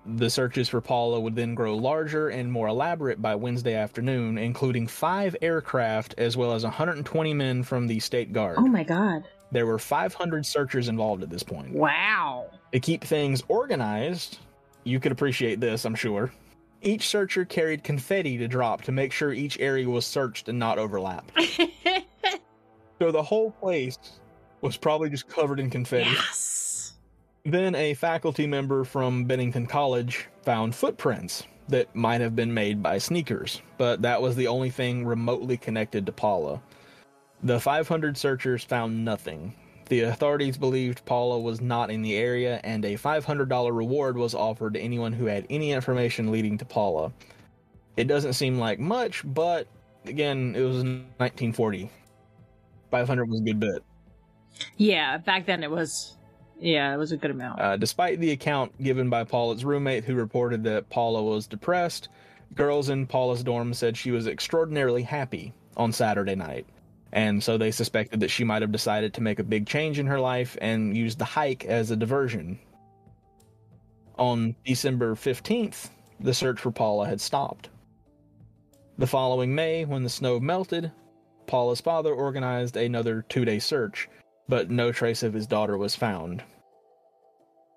The searches for Paula would then grow larger and more elaborate by Wednesday afternoon, including five aircraft as well as 120 men from the state guard.
Oh my god.
There were 500 searchers involved at this point.
Wow.
To keep things organized, you could appreciate this, I'm sure. Each searcher carried confetti to drop to make sure each area was searched and not overlap. [LAUGHS] So the whole place was probably just covered in confetti.
yes.
Then a faculty member from Bennington College found footprints that might have been made by sneakers, but that was the only thing remotely connected to Paula. The 500 searchers found nothing. The authorities believed Paula was not in the area, and a $500 reward was offered to anyone who had any information leading to Paula. It doesn't seem like much, but again, it was 1940. 500 was a good bit.
Yeah, back then it was yeah, it was a good amount.
Uh, despite the account given by Paula's roommate, who reported that Paula was depressed, girls in Paula's dorm said she was extraordinarily happy on Saturday night. And so they suspected that she might have decided to make a big change in her life and used the hike as a diversion. On December 15th, the search for Paula had stopped. The following May, when the snow melted, Paula's father organized another two day search, but no trace of his daughter was found.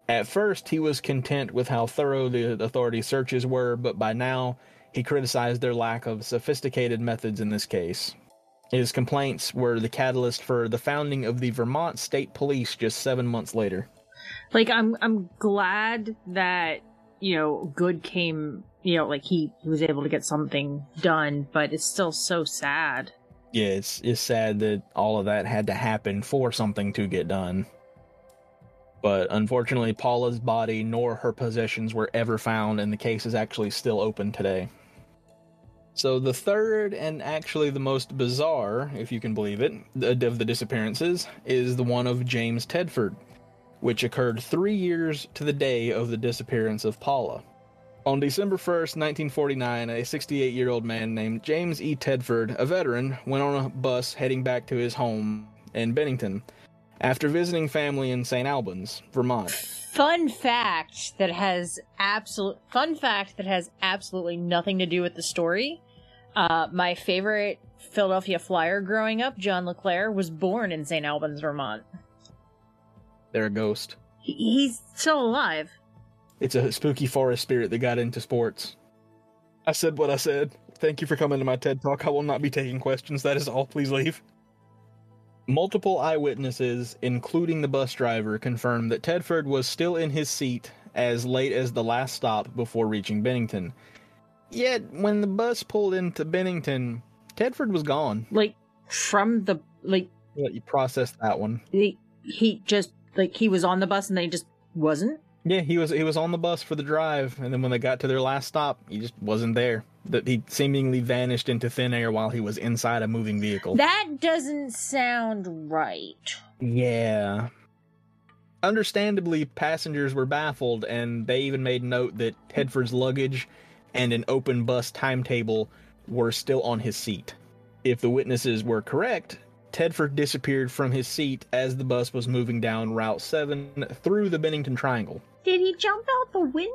At first, he was content with how thorough the authorities' searches were, but by now, he criticized their lack of sophisticated methods in this case. His complaints were the catalyst for the founding of the Vermont State Police just seven months later.
like I'm I'm glad that you know good came you know like he, he was able to get something done, but it's still so sad.
Yeah, it's, it's sad that all of that had to happen for something to get done. But unfortunately, Paula's body nor her possessions were ever found, and the case is actually still open today. So, the third and actually the most bizarre, if you can believe it, of the disappearances is the one of James Tedford, which occurred three years to the day of the disappearance of Paula. On December 1st, 1949, a 68 year old man named James E. Tedford, a veteran, went on a bus heading back to his home in Bennington after visiting family in St. Albans, Vermont.
Fun fact that has absolute fun fact that has absolutely nothing to do with the story. Uh, my favorite Philadelphia Flyer growing up, John LeClair, was born in St. Albans, Vermont.
They're a ghost.
He- he's still alive.
It's a spooky forest spirit that got into sports. I said what I said. Thank you for coming to my TED Talk. I will not be taking questions. That is all. Please leave. Multiple eyewitnesses, including the bus driver, confirmed that Tedford was still in his seat as late as the last stop before reaching Bennington. Yet, when the bus pulled into Bennington, Tedford was gone.
Like from the like
Let you process that one.
he, he just like he was on the bus and then he just wasn't.
Yeah, he was he was on the bus for the drive, and then when they got to their last stop, he just wasn't there. That he seemingly vanished into thin air while he was inside a moving vehicle.
That doesn't sound right.
yeah. Understandably, passengers were baffled, and they even made note that Tedford's luggage and an open bus timetable were still on his seat. If the witnesses were correct, Tedford disappeared from his seat as the bus was moving down Route 7 through the Bennington Triangle.
Did he jump out the window?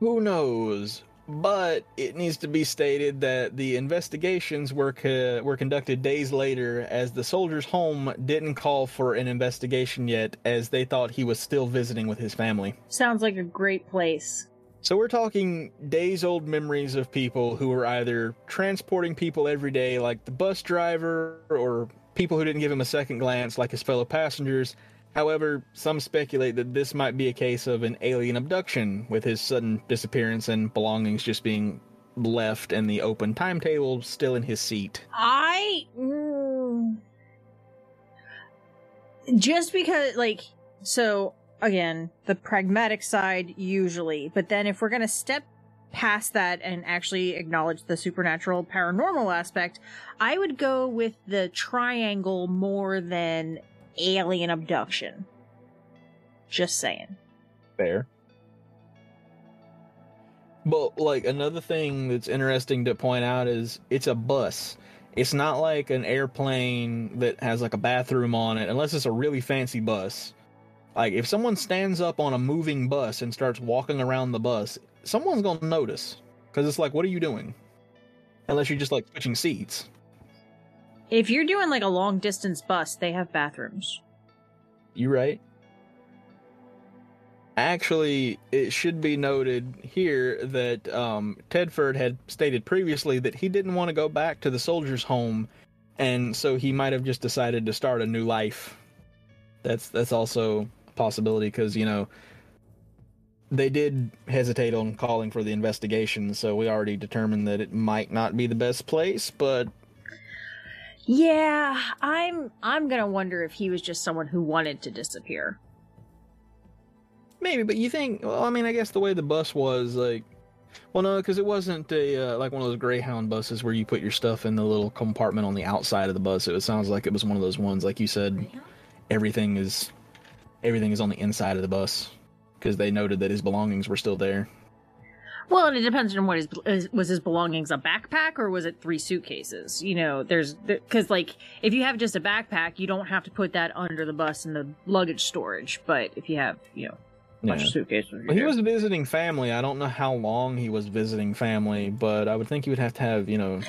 Who knows? But it needs to be stated that the investigations were co- were conducted days later, as the soldier's home didn't call for an investigation yet, as they thought he was still visiting with his family.
Sounds like a great place.
So we're talking days old memories of people who were either transporting people every day, like the bus driver, or people who didn't give him a second glance, like his fellow passengers. However, some speculate that this might be a case of an alien abduction, with his sudden disappearance and belongings just being left and the open timetable still in his seat.
I mm, just because like so again, the pragmatic side usually, but then if we're going to step past that and actually acknowledge the supernatural paranormal aspect, I would go with the triangle more than alien abduction. Just saying.
Fair. But like another thing that's interesting to point out is it's a bus. It's not like an airplane that has like a bathroom on it, unless it's a really fancy bus. Like if someone stands up on a moving bus and starts walking around the bus, someone's gonna notice because it's like, what are you doing? Unless you're just like switching seats.
If you're doing like a long distance bus, they have bathrooms.
You right? Actually, it should be noted here that um, Tedford had stated previously that he didn't want to go back to the soldiers' home, and so he might have just decided to start a new life. That's that's also possibility because you know they did hesitate on calling for the investigation, so we already determined that it might not be the best place, but
Yeah, I'm I'm going to wonder if he was just someone who wanted to disappear.
Maybe, but you think? Well, I mean, I guess the way the bus was, like, well, no, because it wasn't a uh, like one of those Greyhound buses where you put your stuff in the little compartment on the outside of the bus. It sounds like it was one of those ones, like you said, everything is everything is on the inside of the bus because they noted that his belongings were still there.
Well, and it depends on what his was his belongings a backpack or was it three suitcases? You know, there's because like if you have just a backpack, you don't have to put that under the bus in the luggage storage. But if you have, you know, a bunch
Yeah.
of suitcases,
Well, he was visiting family. I don't know how long he was visiting family, but I would think he would have to have, you know,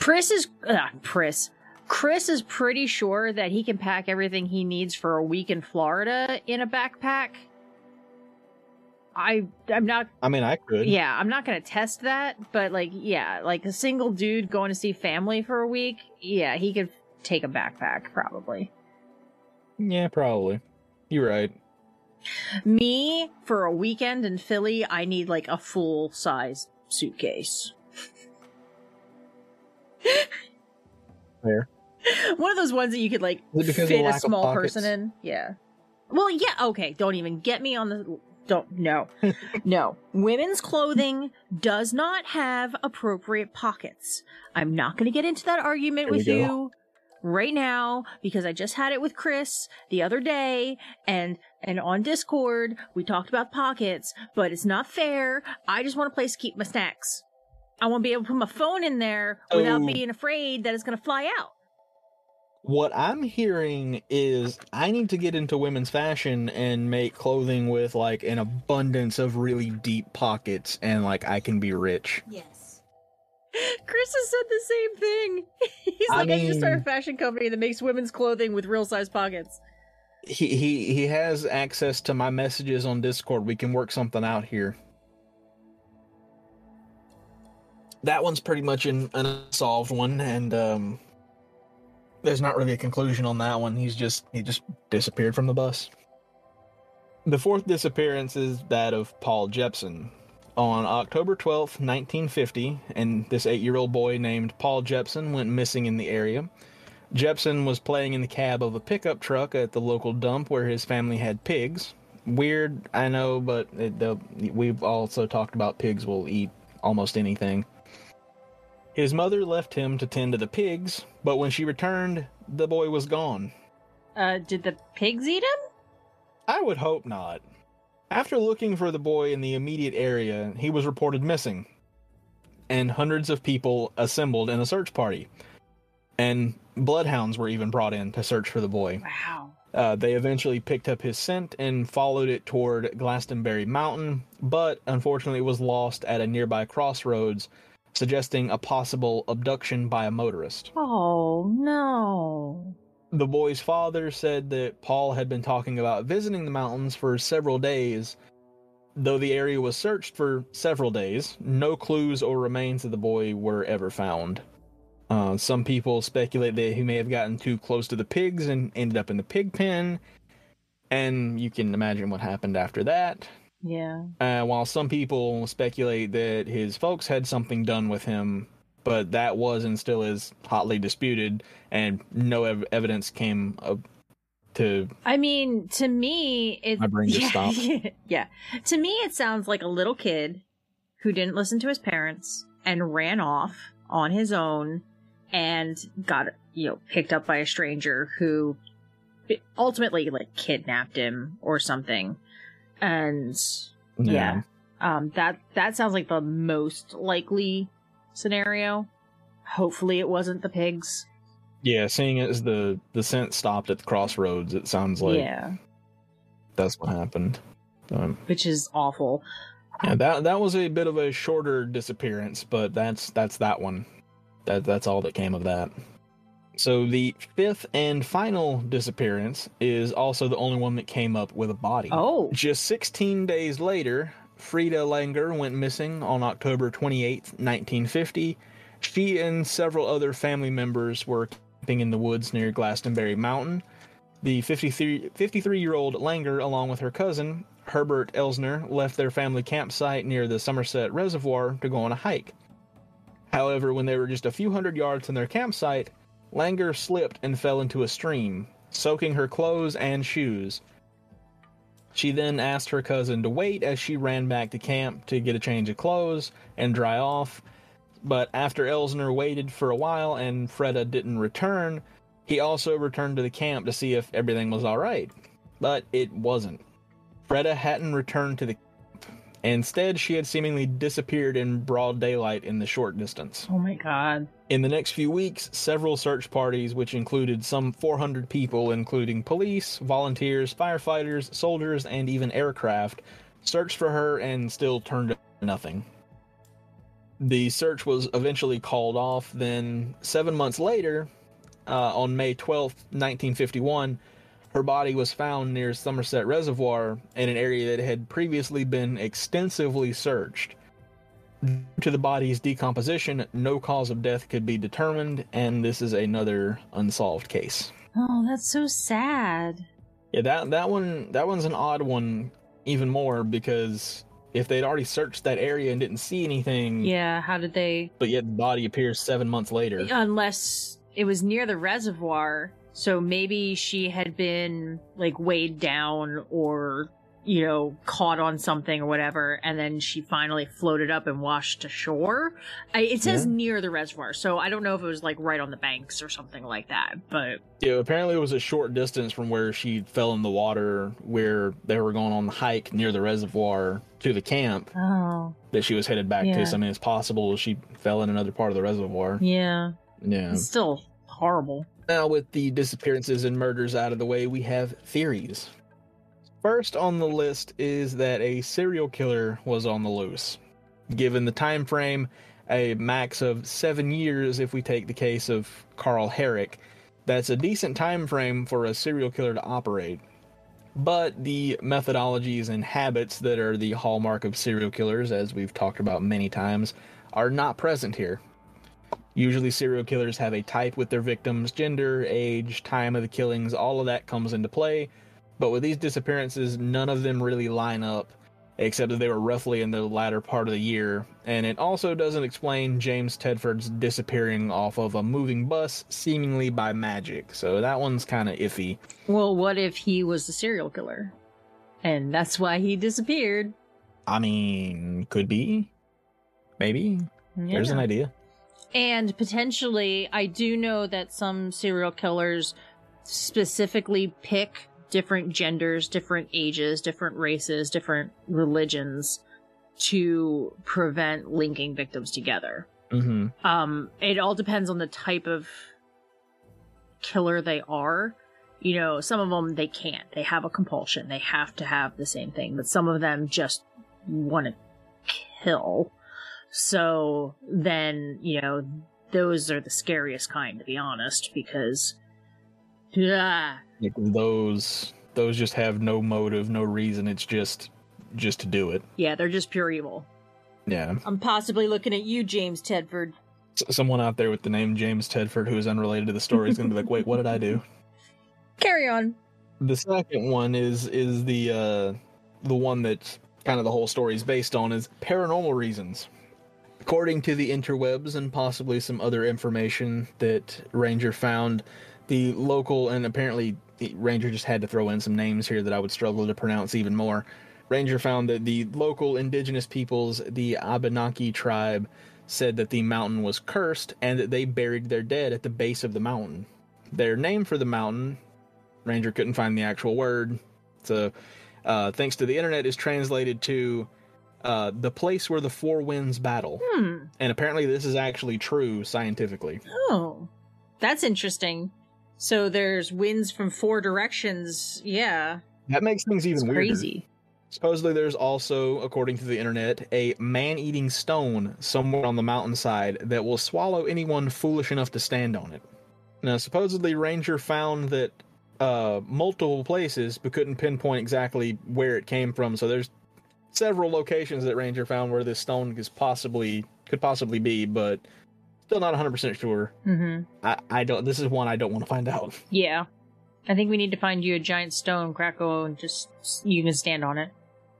Chris is uh, Chris. Chris is pretty sure that he can pack everything he needs for a week in Florida in a backpack. I I'm not
I mean, I could.
yeah, I'm not going to test that, but like yeah, like a single dude going to see family for a week, yeah, he could take a backpack probably.
Yeah, probably. You're right.
Me for a weekend in Philly, I need like a full size suitcase. [LAUGHS]
Fair. [LAUGHS]
One of those ones that you could like
Is it because of
fit a small person in. Yeah. Well, yeah. Okay. Don't even get me on the. Don't no, [LAUGHS] no. Women's clothing does not have appropriate pockets. I'm not going to get into that argument
Here
with
go.
you right now because I just had it with Chris the other day and and on Discord we talked about pockets, but it's not fair. I just want a place to keep my snacks. I want to be able to put my phone in there without
Oh.
being afraid that it's going to fly out.
What I'm hearing is I need to get into women's fashion and make clothing with like an abundance of really deep pockets and like I can be rich.
Yes. [LAUGHS]
Chris has said the same thing. [LAUGHS] He's
I
like, I need to start a fashion company that makes women's clothing with real size pockets.
He he he has access to my messages on Discord. We can work something out here. That one's pretty much an an unsolved one, and um, there's not really a conclusion on that one. He's just he just disappeared from the bus. The fourth disappearance is that of Paul Jepson. On October 12th, 1950, and this eight year old boy named Paul Jepson went missing in the area. Jepson was playing in the cab of a pickup truck at the local dump where his family had pigs. Weird, I know, but it, we've also talked about pigs will eat almost anything. His mother left him to tend to the pigs, but when she returned, the boy was gone.
Uh, did the pigs eat him?
I would hope not. After looking for the boy in the immediate area, he was reported missing, and hundreds of people assembled in a search party. And bloodhounds were even brought in to search for the boy.
Wow.
Uh, they eventually picked up his scent and followed it toward Glastonbury Mountain, but unfortunately it was lost at a nearby crossroads, suggesting a possible abduction by a motorist.
Oh, no.
The boy's father said that Paul had been talking about visiting the mountains for several days. Though the area was searched for several days, no clues or remains of the boy were ever found. Uh, some people speculate that he may have gotten too close to the pigs and ended up in the pig pen, and you can imagine what happened after that.
Yeah.
Uh, while some people speculate that his folks had something done with him, but that was and still is hotly disputed, and no ev- evidence came up to
I mean, to me, it
My brain just [LAUGHS]
yeah,
stopped.
Yeah, to me, it sounds like a little kid who didn't listen to his parents and ran off on his own and got you know picked up by a stranger who ultimately like kidnapped him or something. And yeah, um, that that sounds like the most likely scenario. Hopefully, it wasn't the pigs.
Yeah, seeing as the the scent stopped at the crossroads, it sounds like
yeah,
that's what happened. Um,
which is awful.
yeah, that that was a bit of a shorter disappearance, but that's that's that one. That that's all that came of that. So the fifth and final disappearance is also the only one that came up with a body.
Oh,
Just 16 days later, Frieda Langer went missing on October 28, 1950. She and several other family members were camping in the woods near Glastonbury Mountain. The 53 year old Langer, along with her cousin, Herbert Elsner, left their family campsite near the Somerset Reservoir to go on a hike. However, when they were just a few hundred yards from their campsite, Langer slipped and fell into a stream, soaking her clothes and shoes. She then asked her cousin to wait as she ran back to camp to get a change of clothes and dry off. But after Elsner waited for a while and Frieda didn't return, he also returned to the camp to see if everything was alright. But it wasn't. Frieda hadn't returned to the camp. Instead, she had seemingly disappeared in broad daylight in the short distance.
oh my god.
In the next few weeks, several search parties, which included some 400 people, including police, volunteers, firefighters, soldiers, and even aircraft, searched for her and still turned up nothing. The search was eventually called off. Then, seven months later, uh, on May 12, 1951, her body was found near Somerset Reservoir in an area that had previously been extensively searched. Due to the body's decomposition, no cause of death could be determined, and this is another unsolved case.
Oh, that's so sad.
Yeah, that that one that one's an odd one even more because if they'd already searched that area and didn't see anything,
Yeah, how did they?
but yet the body appears seven months later.
Unless it was near the reservoir, so maybe she had been like weighed down or you know caught on something or whatever, and then she finally floated up and washed ashore. I, it says
Yeah.
near the reservoir, so I don't know if it was like right on the banks or something like that. But
Yeah, apparently it was a short distance from where she fell in the water, where they were going on the hike near the reservoir to the camp
oh
that she was headed back
Yeah.
to. So I mean, it's possible she fell in another part of the reservoir.
yeah,
Yeah.
it's still horrible.
Now, with the disappearances and murders out of the way, we have theories. First on the list is that a serial killer was on the loose. Given the time frame, a max of seven years if we take the case of Carl Herrick, that's a decent time frame for a serial killer to operate. But the methodologies and habits that are the hallmark of serial killers, as we've talked about many times, are not present here. Usually, serial killers have a type with their victims, gender, age, time of the killings, all of that comes into play. But with these disappearances, none of them really line up, except that they were roughly in the latter part of the year. And it also doesn't explain James Tedford's disappearing off of a moving bus, seemingly by magic. So that one's kind of iffy.
Well, what if he was a serial killer, and that's why he disappeared?
I mean, could be. Maybe. There's an idea.
And potentially, I do know that some serial killers specifically pick different genders, different ages, different races, different religions to prevent linking victims together.
hmm
Um, it all depends on the type of killer they are. You know, some of them they can't. They have a compulsion. They have to have the same thing. But some of them just want to kill. So then, you know, those are the scariest kind, to be honest, because. Yeah.
Like those, those just have no motive, no reason. It's just, just to do it.
Yeah, they're just pure evil.
Yeah.
I'm possibly looking at you, James Tedford.
S- someone out there with the name James Tedford who is unrelated to the story is going to be like, "Wait, what did I do?" [LAUGHS]
Carry on.
The second one is is the uh the one that kind of the whole story is based on is paranormal reasons. According to the interwebs and possibly some other information that Ranger found, the local and apparently Ranger just had to throw in some names here that I would struggle to pronounce even more. Ranger found that the local indigenous peoples, the Abenaki tribe, said that the mountain was cursed and that they buried their dead at the base of the mountain. Their name for the mountain, Ranger couldn't find the actual word, so uh, thanks to the internet, is translated to uh, the place where the four winds battle.
Hmm.
And apparently, this is actually true scientifically.
Oh, that's interesting. So there's winds from four directions. Yeah,
That makes things even
it's
weirder.
crazy.
Supposedly, there's also, according to the internet, a man eating stone somewhere on the mountainside that will swallow anyone foolish enough to stand on it. Now, supposedly, Ranger found that uh, multiple places, but couldn't pinpoint exactly where it came from. So there's several locations that Ranger found where this stone is possibly could possibly be, but still not 100% sure.
Mm-hmm.
I, I don't. This is one I don't want to find out. [LAUGHS]
Yeah, I think we need to find you a giant stone, Krakow, and just you can stand on it.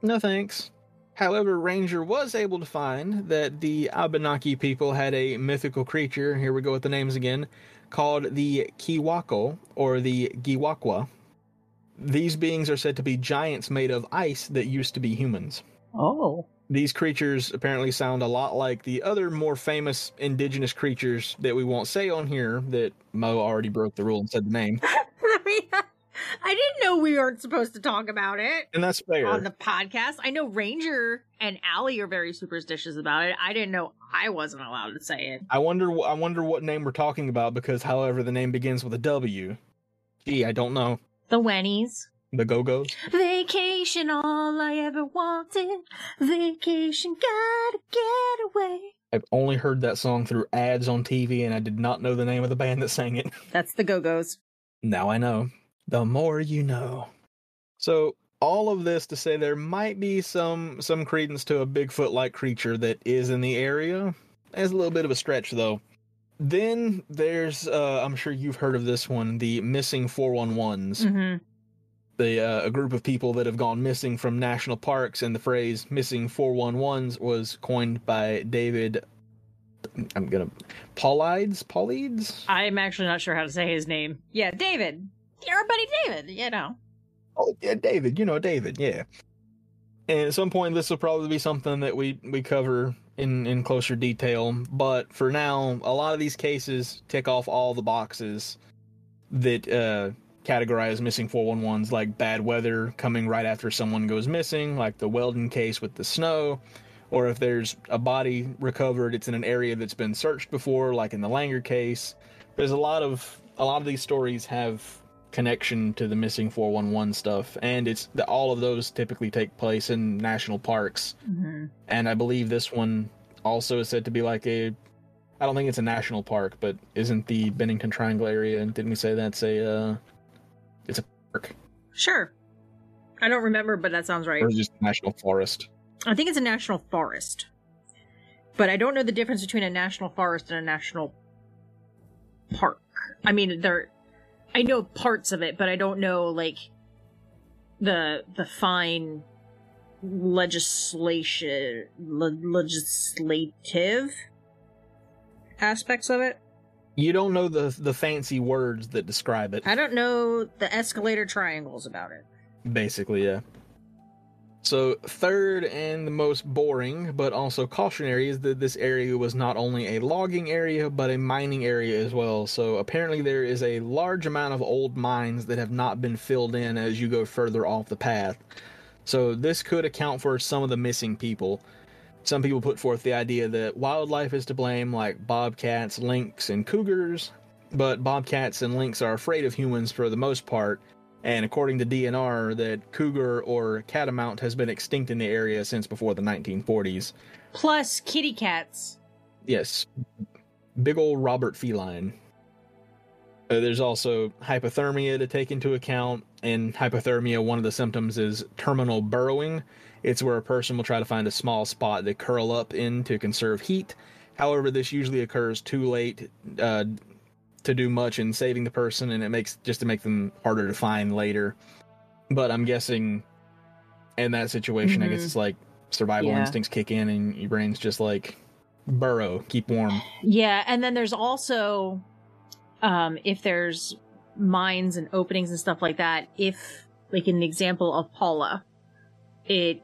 No thanks. However, Ranger was able to find that the Abenaki people had a mythical creature, here we go with the names again, called the Kiwako, or the Giwakwa. These beings are said to be giants made of ice that used to be humans.
Oh,
These creatures apparently sound a lot like the other more famous indigenous creatures that we won't say on here that Mo already broke the rule and said the name. [LAUGHS]
I didn't know we weren't supposed to talk about it.
And that's fair.
on the podcast. I know Ranger and Allie are very superstitious about it. I didn't know I wasn't allowed to say it.
I wonder I wonder what name we're talking about because however the name begins with a W. Gee, I don't know.
The Wennies.
The Go-Go's?
Vacation, all I ever wanted. Vacation, gotta get away.
I've only heard that song through ads on TV and I did not know the name of the band that sang it. [LAUGHS]
That's the Go Go's.
Now I know. The more you know. So all of this to say there might be some some credence to a Bigfoot like creature that is in the area. It's a little bit of a stretch though. Then there's uh I'm sure you've heard of this one, the missing 411s.
Mm-hmm.
The uh, a group of people that have gone missing from national parks and the phrase missing 411s was coined by David I'm to Paulides, Paulides?
I'm actually not sure how to say his name. Yeah, David. Your buddy David, you know.
Oh yeah, David. You know David. Yeah. And at some point, this will probably be something that we we cover in in closer detail. But for now, a lot of these cases tick off all the boxes that uh, categorize missing 411s, like bad weather coming right after someone goes missing, like the Welden case with the snow. Or if there's a body recovered, it's in an area that's been searched before, like in the Langer case. There's a lot of a lot of these stories have connection to the missing 411 stuff and it's the, all of those typically take place in national parks
Mm-hmm.
and i believe this one also is said to be like a i don't think it's a national park but isn't the bennington triangle area and didn't we say that's a uh a park
Sure. I don't remember, but that sounds right.
or is just a national forest
I think it's a national forest. But I don't know the difference between a national forest and a national park. I mean, they're I know parts of it, but I don't know like the the fine legislation le- legislative aspects of it.
You don't know the the fancy words that describe it
I don't know the escalator triangles about it.
Basically, yeah. So, third and the most boring, but also cautionary, is that this area was not only a logging area, but a mining area as well. So, apparently, there is a large amount of old mines that have not been filled in as you go further off the path. So, this could account for some of the missing people. Some people put forth the idea that wildlife is to blame, like bobcats, lynx, and cougars, but bobcats and lynx are afraid of humans for the most part and according to DNR, that cougar or catamount has been extinct in the area since before the 1940s.
Plus kitty cats.
Yes, big old Robert feline. Uh, there's also hypothermia to take into account, and hypothermia, one of the symptoms is terminal burrowing. It's where a person will try to find a small spot to curl up in to conserve heat. However, this usually occurs too late uh, to do much in saving the person, and it makes just to make them harder to find later. But I'm guessing in that situation, I guess
Mhm.
it's like survival
Yeah.
instincts kick in, and your brain's just like burrow, keep warm.
Yeah, and then there's also um if there's mines and openings and stuff like that if like in the example of paula it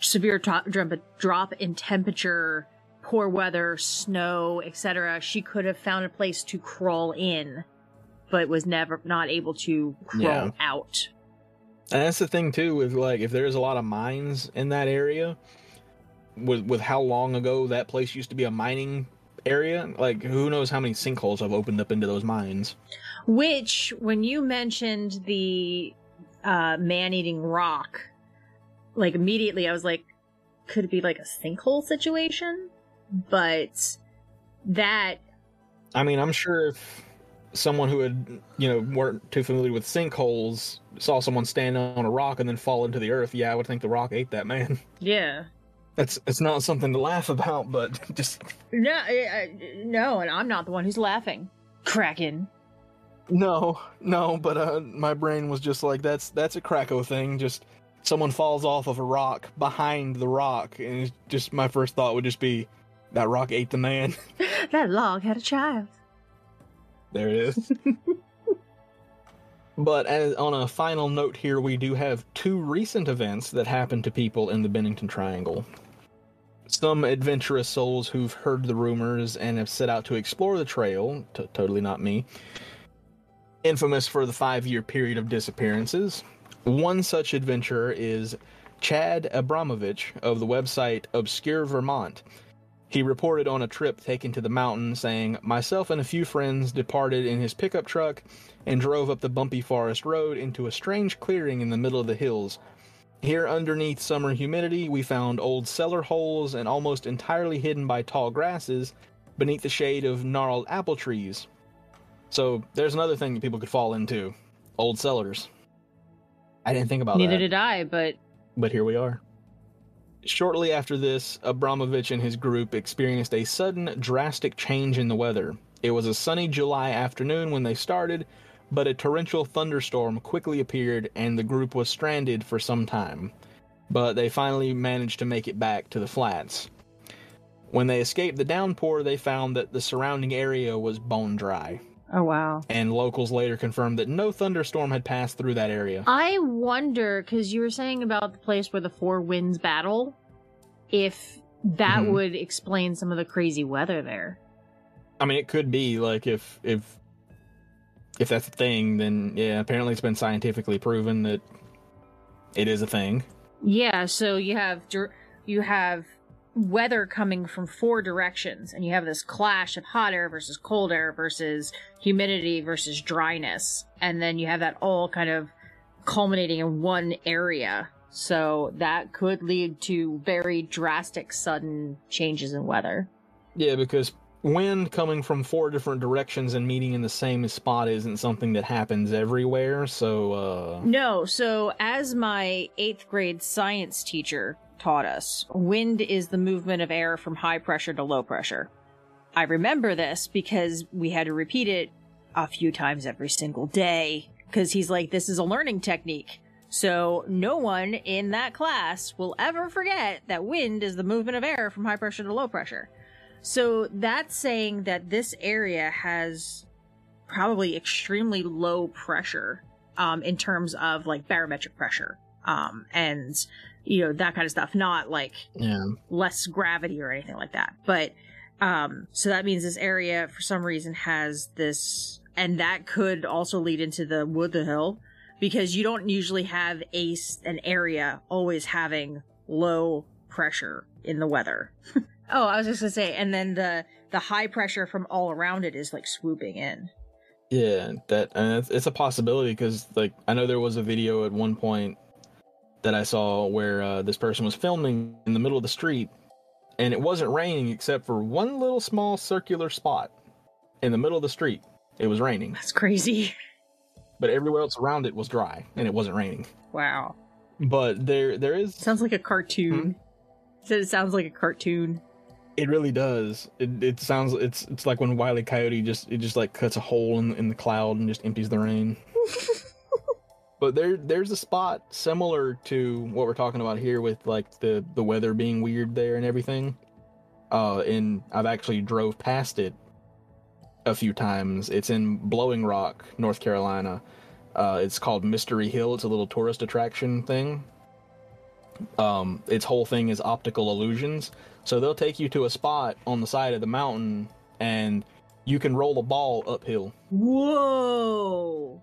severe to- drop, drop in temperature poor weather snow etc she could have found a place to crawl in but was never not able to crawl
Yeah.
out
And that's the thing too with like if there's a lot of mines in that area, with with how long ago that place used to be a mining area, like who knows how many sinkholes have opened up into those mines.
Which, when you mentioned the uh, man-eating rock, like immediately I was like, could it be like a sinkhole situation? But that,
I mean, I'm sure if someone who had you know weren't too familiar with sinkholes saw someone stand on a rock and then fall into the earth, yeah, I would think the rock ate that man. [LAUGHS]
yeah,
That's it's not something to laugh about, but [LAUGHS] just
no, uh, no, and I'm not the one who's laughing. Kraken.
No, no, but uh, my brain was just like, that's that's a Krakow thing. Just someone falls off of a rock behind the rock, and it's just my first thought would just be, that rock ate the man. [LAUGHS]
That log had a child.
there it is. [LAUGHS] but as, on a final note here, we do have two recent events that happened to people in the Bennington Triangle. Some adventurous souls who've heard the rumors and have set out to explore the trail, t- totally not me, infamous for the five year period of disappearances. One such adventurer is Chad Abramovich of the website Obscure Vermont. He reported on a trip taken to the mountain, saying, Myself and a few friends departed in his pickup truck and drove up the bumpy forest road into a strange clearing in the middle of the hills. Here, underneath summer humidity, we found old cellar holes and almost entirely hidden by tall grasses beneath the shade of gnarled apple trees. So, there's another thing that people could fall into old cellars. I didn't think about
Neither
that Neither
did I, but
but here we are. Shortly after this, Abramovich and his group experienced a sudden, drastic change in the weather. It was a sunny July afternoon when they started, but a torrential thunderstorm quickly appeared and the group was stranded for some time. But they finally managed to make it back to the flats. When they escaped the downpour, they found that the surrounding area was bone dry,
oh wow.
and locals later confirmed that no thunderstorm had passed through that area.
I wonder because you were saying about the place where the four winds battle, if that
Mhm.
would explain some of the crazy weather there.
I mean, it could be like if if if that's a thing, then yeah. Apparently, it's been scientifically proven that it is a thing.
Yeah, so you have you have weather coming from four directions, and you have this clash of hot air versus cold air versus humidity versus dryness, and then you have that all kind of culminating in one area. So that could lead to very drastic, sudden changes in weather.
Yeah, because wind coming from four different directions and meeting in the same spot isn't something that happens everywhere. So, uh,
No, so as my eighth grade science teacher taught us, wind is the movement of air from high pressure to low pressure. I remember this because we had to repeat it a few times every single day because he's like, this is a learning technique. So no one in that class will ever forget that wind is the movement of air from high pressure to low pressure. So that's saying that this area has probably extremely low pressure um, in terms of like barometric pressure um, and you know that kind of stuff. Not like
yeah,
less gravity or anything like that. But um, so that means this area for some reason has this, and that could also lead into the wood the hill because you don't usually have a an area always having low pressure in the weather. [LAUGHS] oh, I was just gonna say, and then the the high pressure from all around it is like swooping in.
yeah, that and it's, it's a possibility because like I know there was a video at one point that I saw where uh, this person was filming in the middle of the street, and it wasn't raining except for one little small circular spot in the middle of the street. It was raining.
That's crazy.
but everywhere else around it was dry and it wasn't raining.
Wow.
But there there is
Sounds like a cartoon. Said it sounds like a cartoon.
it really does. It, it sounds it's it's like when Wile E. Coyote just it just like cuts a hole in in the cloud and just empties the rain. [LAUGHS] but there there's a spot similar to what we're talking about here with like the the weather being weird there and everything. Uh and I've actually drove past it a few times. It's in Blowing Rock, North Carolina. Uh, it's called Mystery Hill. It's a little tourist attraction thing. Um, its whole thing is optical illusions. So they'll take you to a spot on the side of the mountain, and you can roll a ball uphill.
Whoa.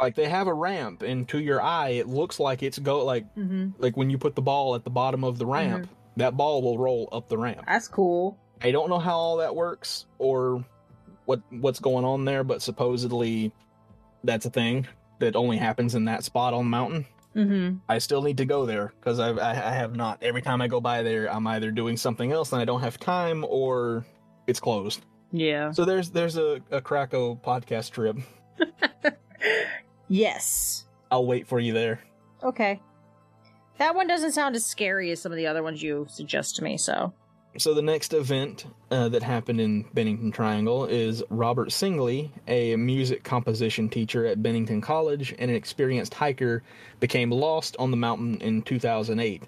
Like they have a ramp, and to your eye, it looks like it's go like
hmm
like when you put the ball at the bottom of the ramp, that ball will roll up the ramp.
That's cool.
I don't know how all that works or what what's going on there, but supposedly that's a thing that only happens in that spot on the mountain.
Mm-hmm.
I still need to go there because I, I I have not. Every time I go by there, I'm either doing something else and I don't have time, or it's closed.
Yeah.
So there's there's a, a Krakow podcast trip. [LAUGHS]
Yes.
I'll wait for you there.
Okay. That one doesn't sound as scary as some of the other ones you suggest to me, so.
So the next event uh, that happened in Bennington Triangle is Robert Singley, a music composition teacher at Bennington College and an experienced hiker, became lost on the mountain in 2008.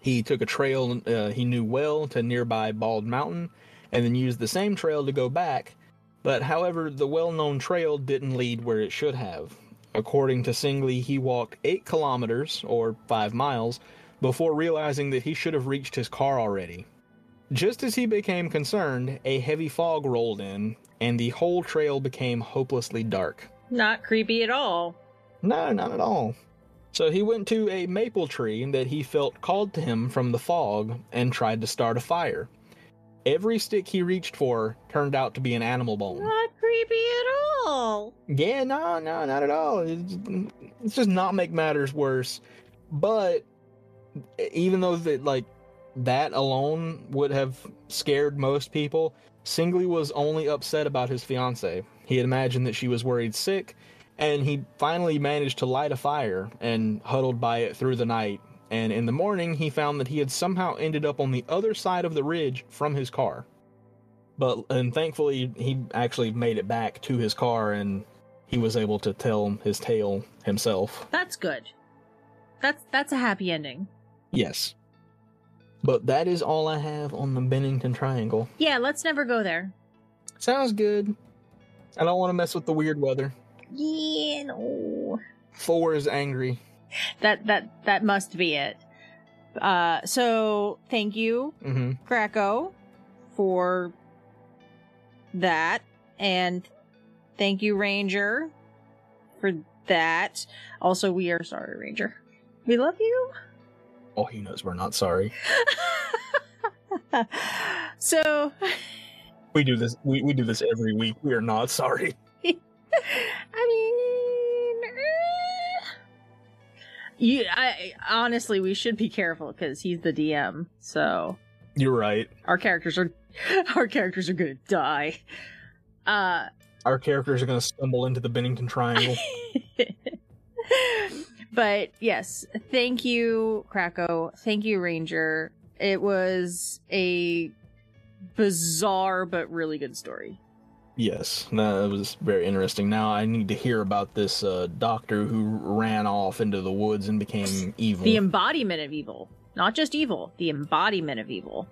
He took a trail uh, he knew well to nearby Bald Mountain and then used the same trail to go back, but however, the well known trail didn't lead where it should have. According to Singley, he walked 8 kilometers, or 5 miles, before realizing that he should have reached his car already. Just as he became concerned, a heavy fog rolled in, and the whole trail became hopelessly dark.
Not creepy at all.
No, not at all. So he went to a maple tree that he felt called to him from the fog and tried to start a fire. Every stick he reached for turned out to be an animal bone.
Not creepy at all.
Yeah, no, no, not at all. It's, it's just not make matters worse. But even though that like that alone would have scared most people, Singley was only upset about his fiance. He had imagined that she was worried sick, and he finally managed to light a fire and huddled by it through the night. And in the morning, he found that he had somehow ended up on the other side of the ridge from his car. But and thankfully, he actually made it back to his car, and he was able to tell his tale himself.
That's good. That's that's a happy ending.
Yes. But that is all I have on the Bennington Triangle.
Yeah, let's never go there.
Sounds good. I don't want to mess with the weird weather.
Yeah, no.
Four is angry.
That that that must be it. Uh so thank you,
hmm
for that. And thank you, Ranger, for that. Also, we are sorry, Ranger. We love you.
Oh, he knows we're not sorry. [LAUGHS]
so,
We do this. We, we do this every week. We are not sorry. [LAUGHS]
I mean. You. I honestly, we should be careful because he's the DM. So
You're right.
our characters are, [LAUGHS] our characters are gonna die. Uh,
Our characters are going to stumble into the Bennington Triangle. [LAUGHS]
but yes, thank you, Krakow. Thank you, Ranger. It was a bizarre but really good story.
Yes, that was very interesting. Now I need to hear about this uh, doctor who ran off into the woods and became evil.
The embodiment of evil. Not just evil, the embodiment of evil.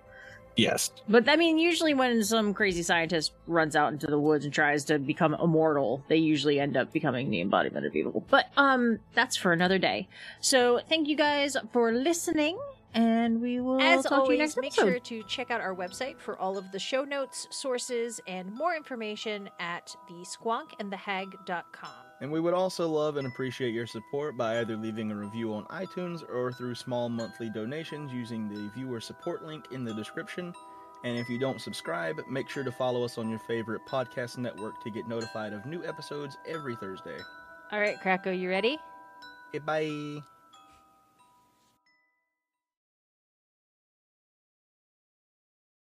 yes.
But I mean, usually when some crazy scientist runs out into the woods and tries to become immortal, they usually end up becoming the embodiment of evil. But um, that's for another day. So thank you guys for listening, and we will
As
talk to you
always,
next
make
episode.
sure to check out our website for all of the show notes, sources, and more information at the squonkandthehag.com.
And we would also love and appreciate your support by either leaving a review on iTunes or through small monthly donations using the viewer support link in the description. And if you don't subscribe, make sure to follow us on your favorite podcast network to get notified of new episodes every Thursday.
All right, Krakow, you ready?
Okay, bye.